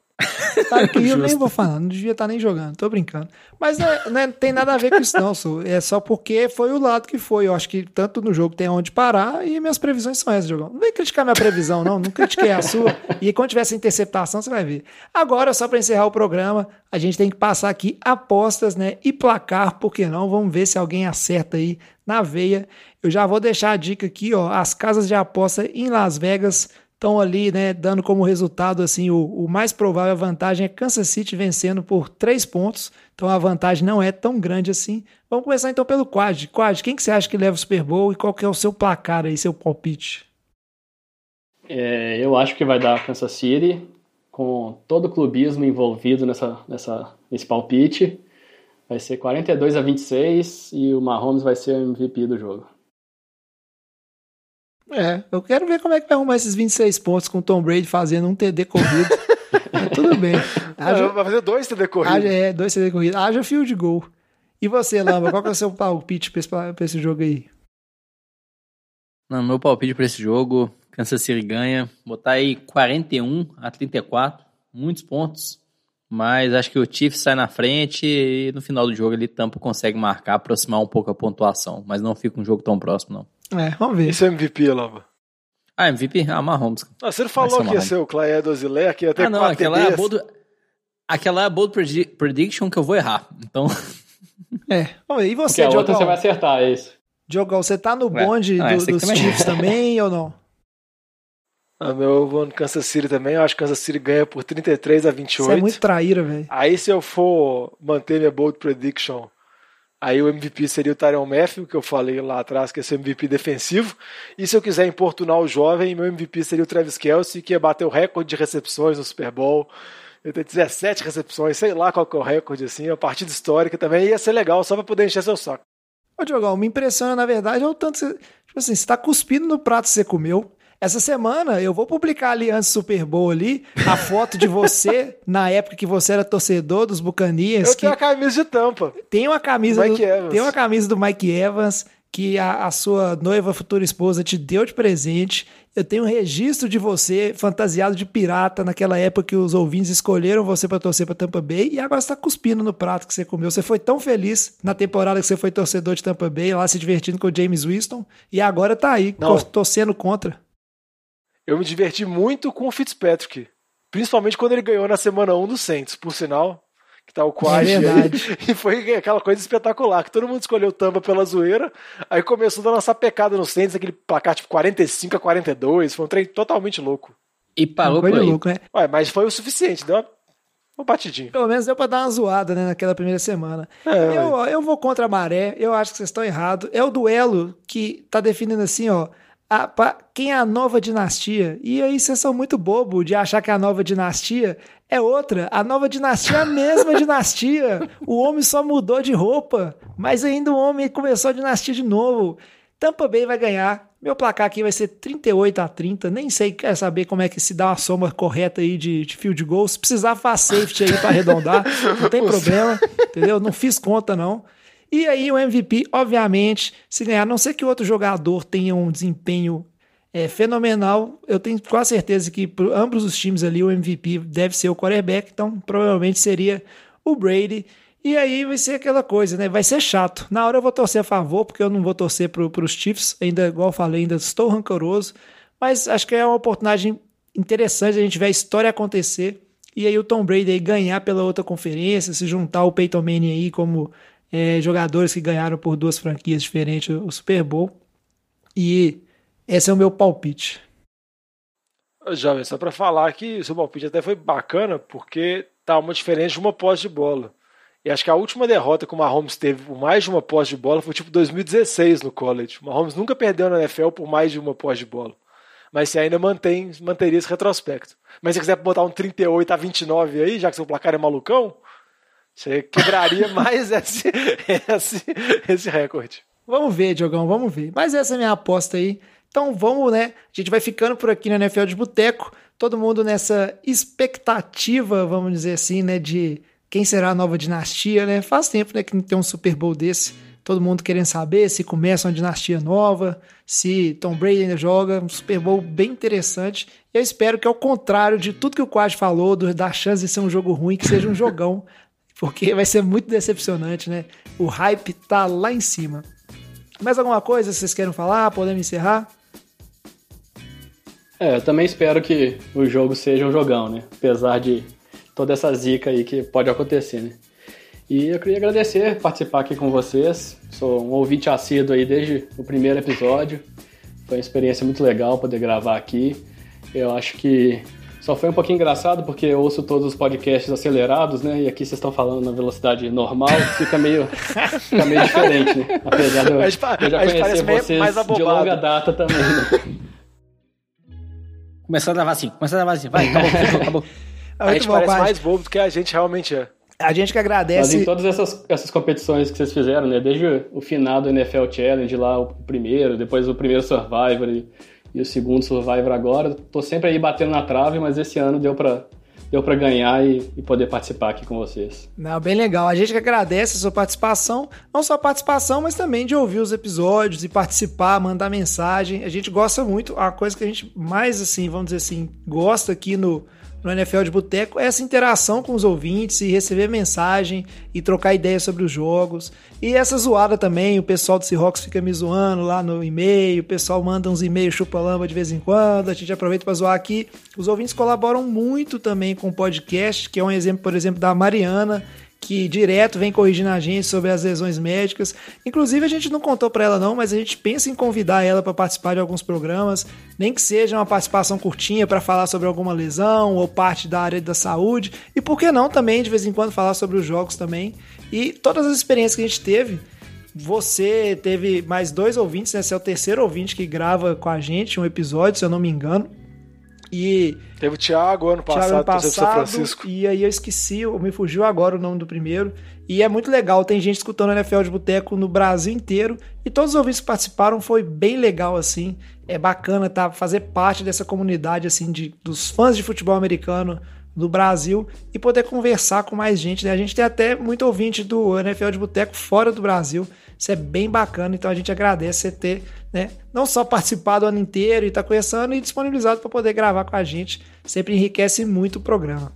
Tá que eu nem vou falar, não devia estar nem jogando, tô brincando. Mas não, é- não é- tem nada a ver com isso, não. Su. É só porque foi o lado que foi. Eu acho que tanto no jogo tem onde parar e minhas previsões são essas, jogão. Não vem criticar minha previsão, não. Não critiquei a sua. E quando tiver essa interceptação, você vai ver. Agora, só para encerrar o programa, a gente tem que passar aqui apostas, né? E placar, por que não? Vamos ver se alguém acerta aí na veia. Eu já vou deixar a dica aqui, ó. As casas de aposta em Las Vegas estão ali, né, dando como resultado assim o, o mais provável a vantagem é Kansas City vencendo por três pontos. Então a vantagem não é tão grande assim. Vamos começar então pelo Quad. Quad, quem que você acha que leva o Super Bowl e qual que é o seu placar aí, seu palpite? É, eu acho que vai dar Kansas City, com todo o clubismo envolvido nessa, nessa, nesse palpite. Vai ser 42 a 26 e o Mahomes vai ser o MVP do jogo. É, eu quero ver como é que vai arrumar esses 26 pontos com o Tom Brady fazendo um TD corrido. [LAUGHS] Mas tudo bem. Haja, Vai fazer dois TD corridos. haja, é, dois TD corridos. Haja field goal. E você, Lamba, qual que é o seu palpite pra esse, pra esse jogo aí? Não, meu palpite pra esse jogo, Kansas City ganha. Botar aí 41 a 34, muitos pontos. Mas acho que o Chiefs sai na frente e no final do jogo ele Tampa consegue marcar, aproximar um pouco a pontuação. Mas não fica um jogo tão próximo, não. É, vamos ver. Esse é MVP, Lava. Ah, MVP? Ah, Mahomes. Ah, você não falou ser que ia ser o Clay Dozilé, que ia ter Ah, não, aquela é, a bold, aquela é a bold predi- prediction que eu vou errar. Então, [LAUGHS] É, ver. E Porque você, a outra Diogão? você vai acertar, é isso. Diogão, você tá no Ué, bonde ah, do- dos também. Chiefs também ou não? [LAUGHS] Ah, meu, eu vou no Kansas City também. Eu acho que Kansas City ganha por 33 a 28. Você é muito traíra, velho. Aí se eu for manter minha bold prediction, aí o MVP seria o Tyron Matthew, que eu falei lá atrás que ser o MVP defensivo. E se eu quiser importunar o jovem, meu MVP seria o Travis Kelce, que ia bater o recorde de recepções no Super Bowl. Ia ter 17 recepções, sei lá qual que é o recorde, assim, a partida histórica também ia ser legal, só pra poder encher seu saco. Ô, Diogão, me impressiona, na verdade, é o tanto. que Você, tipo assim, você tá cuspindo no prato que você comeu. Essa semana eu vou publicar ali antes do Super Bowl ali a foto de você [LAUGHS] na época que você era torcedor dos Buccaneers. Eu que tenho a camisa de tampa. tem uma camisa Mike do, Evans. tem uma camisa do Mike Evans que a, a, sua noiva, futura esposa, te deu de presente. Eu tenho um registro de você fantasiado de pirata naquela época que os ouvintes escolheram você para torcer para Tampa Bay e agora está cuspindo no prato que você comeu. Você foi tão feliz na temporada que você foi torcedor de Tampa Bay, lá se divertindo com o James Winston, e agora tá aí Não. torcendo contra. Eu me diverti muito com o Fitzpatrick, principalmente quando ele ganhou na semana 1 do Saints, por sinal que tá o Quad. É verdade. [LAUGHS] E foi aquela coisa espetacular, que todo mundo escolheu Tampa pela zoeira, aí começou a lançar pecada no Saints, aquele placar tipo 45 a 42, foi um trem totalmente louco. E parou por aí. Louco, né? Ué, mas foi o suficiente, deu uma, uma batidinha. Pelo menos deu pra dar uma zoada, né, naquela primeira semana. É, eu, eu vou contra a maré, eu acho que vocês estão errados. É o duelo que tá definindo assim, ó, a, pra, quem é a nova dinastia. E aí vocês são muito bobo de achar que a nova dinastia é outra. A nova dinastia é a mesma [LAUGHS] dinastia. O homem só mudou de roupa, mas ainda o homem começou a dinastia de novo. Tampa Bay vai ganhar. Meu placar aqui vai ser 38 a 30. Nem sei, quer saber como é que se dá uma soma correta aí de, de field goal. Se precisar, faz safety aí para arredondar. Não tem [LAUGHS] problema, entendeu? Não fiz conta, não. E aí o MVP, obviamente, se ganhar, a não ser que outro jogador tenha um desempenho é, fenomenal, eu tenho quase certeza que para ambos os times ali o MVP deve ser o quarterback, então provavelmente seria o Brady. E aí vai ser aquela coisa, né? Vai ser chato. Na hora eu vou torcer a favor, porque eu não vou torcer para os Chiefs, ainda, igual eu falei, ainda estou rancoroso, mas acho que é uma oportunidade interessante a gente ver a história acontecer e aí o Tom Brady aí ganhar pela outra conferência, se juntar o Peyton Manning aí como é, jogadores que ganharam por duas franquias diferentes o Super Bowl. E esse é o meu palpite. Jovem, só para falar que o seu palpite até foi bacana, porque tá uma diferença de uma posse de bola. E acho que a última derrota que o Mahomes teve por mais de uma posse de bola foi tipo 2016 no college. O Mahomes nunca perdeu na NFL por mais de uma posse de bola. Mas você ainda mantém, manteria esse retrospecto. Mas se quiser botar um 38 a 29 aí, já que seu placar é malucão, você quebraria [LAUGHS] mais esse, esse, esse recorde. Vamos ver, Diogão, vamos ver. Mas essa é a minha aposta aí. Então vamos, né? A gente vai ficando por aqui no NFL de Boteco. Todo mundo nessa expectativa, vamos dizer assim, né? De quem será a nova dinastia, né? Faz tempo né, que não tem um Super Bowl desse. Todo mundo querendo saber se começa uma dinastia nova, se Tom Brady ainda joga. Um Super Bowl bem interessante. Eu espero que, ao contrário de tudo que o Quad falou, do, da chance de ser um jogo ruim, que seja um jogão porque vai ser muito decepcionante, né? O hype tá lá em cima. Mais alguma coisa vocês querem falar? Podemos encerrar? É, eu também espero que o jogo seja um jogão, né? Apesar de toda essa zica aí que pode acontecer, né? E eu queria agradecer participar aqui com vocês. Sou um ouvinte assíduo aí desde o primeiro episódio. Foi uma experiência muito legal poder gravar aqui. Eu acho que só foi um pouquinho engraçado porque eu ouço todos os podcasts acelerados, né? E aqui vocês estão falando na velocidade normal, fica meio, fica meio diferente, né? Apesar de eu, eu já conhecer vocês de longa data também, né? Começou a gravar assim, começou a gravar assim. Vai, acabou, acabou. a gente parece mais bobo do que a gente realmente é. A gente que agradece. Mas em todas essas, essas competições que vocês fizeram, né? Desde o final do NFL Challenge lá, o primeiro, depois o primeiro Survivor e e o segundo Survivor agora. Tô sempre aí batendo na trave, mas esse ano deu para deu para ganhar e, e, poder participar aqui com vocês. Não, bem legal. A gente que agradece a sua participação, não só a participação, mas também de ouvir os episódios e participar, mandar mensagem. A gente gosta muito, a coisa que a gente mais assim, vamos dizer assim, gosta aqui no no NFL de Boteco essa interação com os ouvintes e receber mensagem e trocar ideias sobre os jogos. E essa zoada também, o pessoal do Seahawks fica me zoando lá no e-mail, o pessoal manda uns e-mails chupa-lamba de vez em quando, a gente aproveita para zoar aqui. Os ouvintes colaboram muito também com o podcast, que é um exemplo, por exemplo, da Mariana, que direto vem corrigindo a gente sobre as lesões médicas. Inclusive, a gente não contou para ela não, mas a gente pensa em convidar ela para participar de alguns programas, nem que seja uma participação curtinha para falar sobre alguma lesão ou parte da área da saúde. E por que não também, de vez em quando, falar sobre os jogos também. E todas as experiências que a gente teve, você teve mais dois ouvintes, né? Você é o terceiro ouvinte que grava com a gente um episódio, se eu não me engano. E Teve o Thiago ano passado, Thiago ano passado São Francisco. E aí eu esqueci, me fugiu agora o nome do primeiro. E é muito legal, tem gente escutando NFL de Boteco no Brasil inteiro. E todos os ouvintes que participaram foi bem legal, assim. É bacana tá, fazer parte dessa comunidade, assim, de, dos fãs de futebol americano do Brasil e poder conversar com mais gente. Né? A gente tem até muito ouvinte do NFL de Boteco fora do Brasil. Isso é bem bacana, então a gente agradece você ter, né, não só participado o ano inteiro e tá conhecendo e disponibilizado para poder gravar com a gente. Sempre enriquece muito o programa.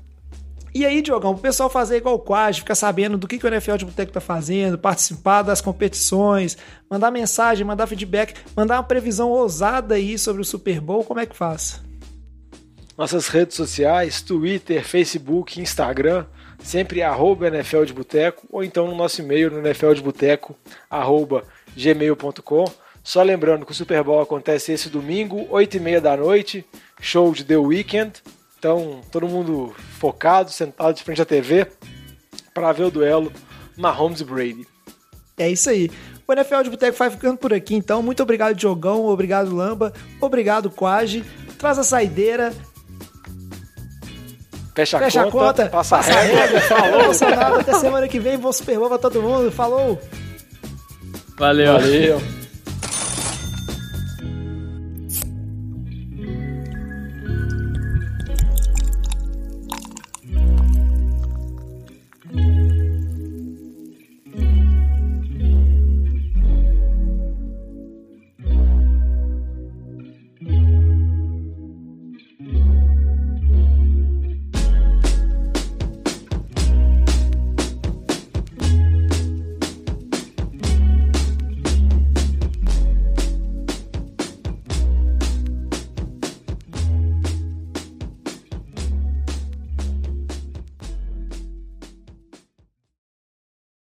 E aí, Diogão, o pessoal fazer igual o Quad, ficar sabendo do que, que o NFL de Boteco tá fazendo, participar das competições, mandar mensagem, mandar feedback, mandar uma previsão ousada aí sobre o Super Bowl, como é que faz? Nossas redes sociais, Twitter, Facebook, Instagram, sempre arroba NFL de Boteco, ou então no nosso e-mail no nfldeboteco, arroba gmail.com. Só lembrando que o Super Bowl acontece esse domingo, 8 e meia da noite, show de The Weeknd. Então, todo mundo focado, sentado de frente à TV, para ver o duelo Mahomes e Brady. É isso aí. O NFL de Boteco vai ficando por aqui, então. Muito obrigado, Diogão. Obrigado, Lamba. Obrigado, Quage. Traz a saideira. Fecha, Fecha a conta, a conta. passa a passa a regra. regra. [LAUGHS] Falou. Emocionado. Até semana que vem. Bom Super Bowl pra todo mundo. Falou. Valeu. Valeu.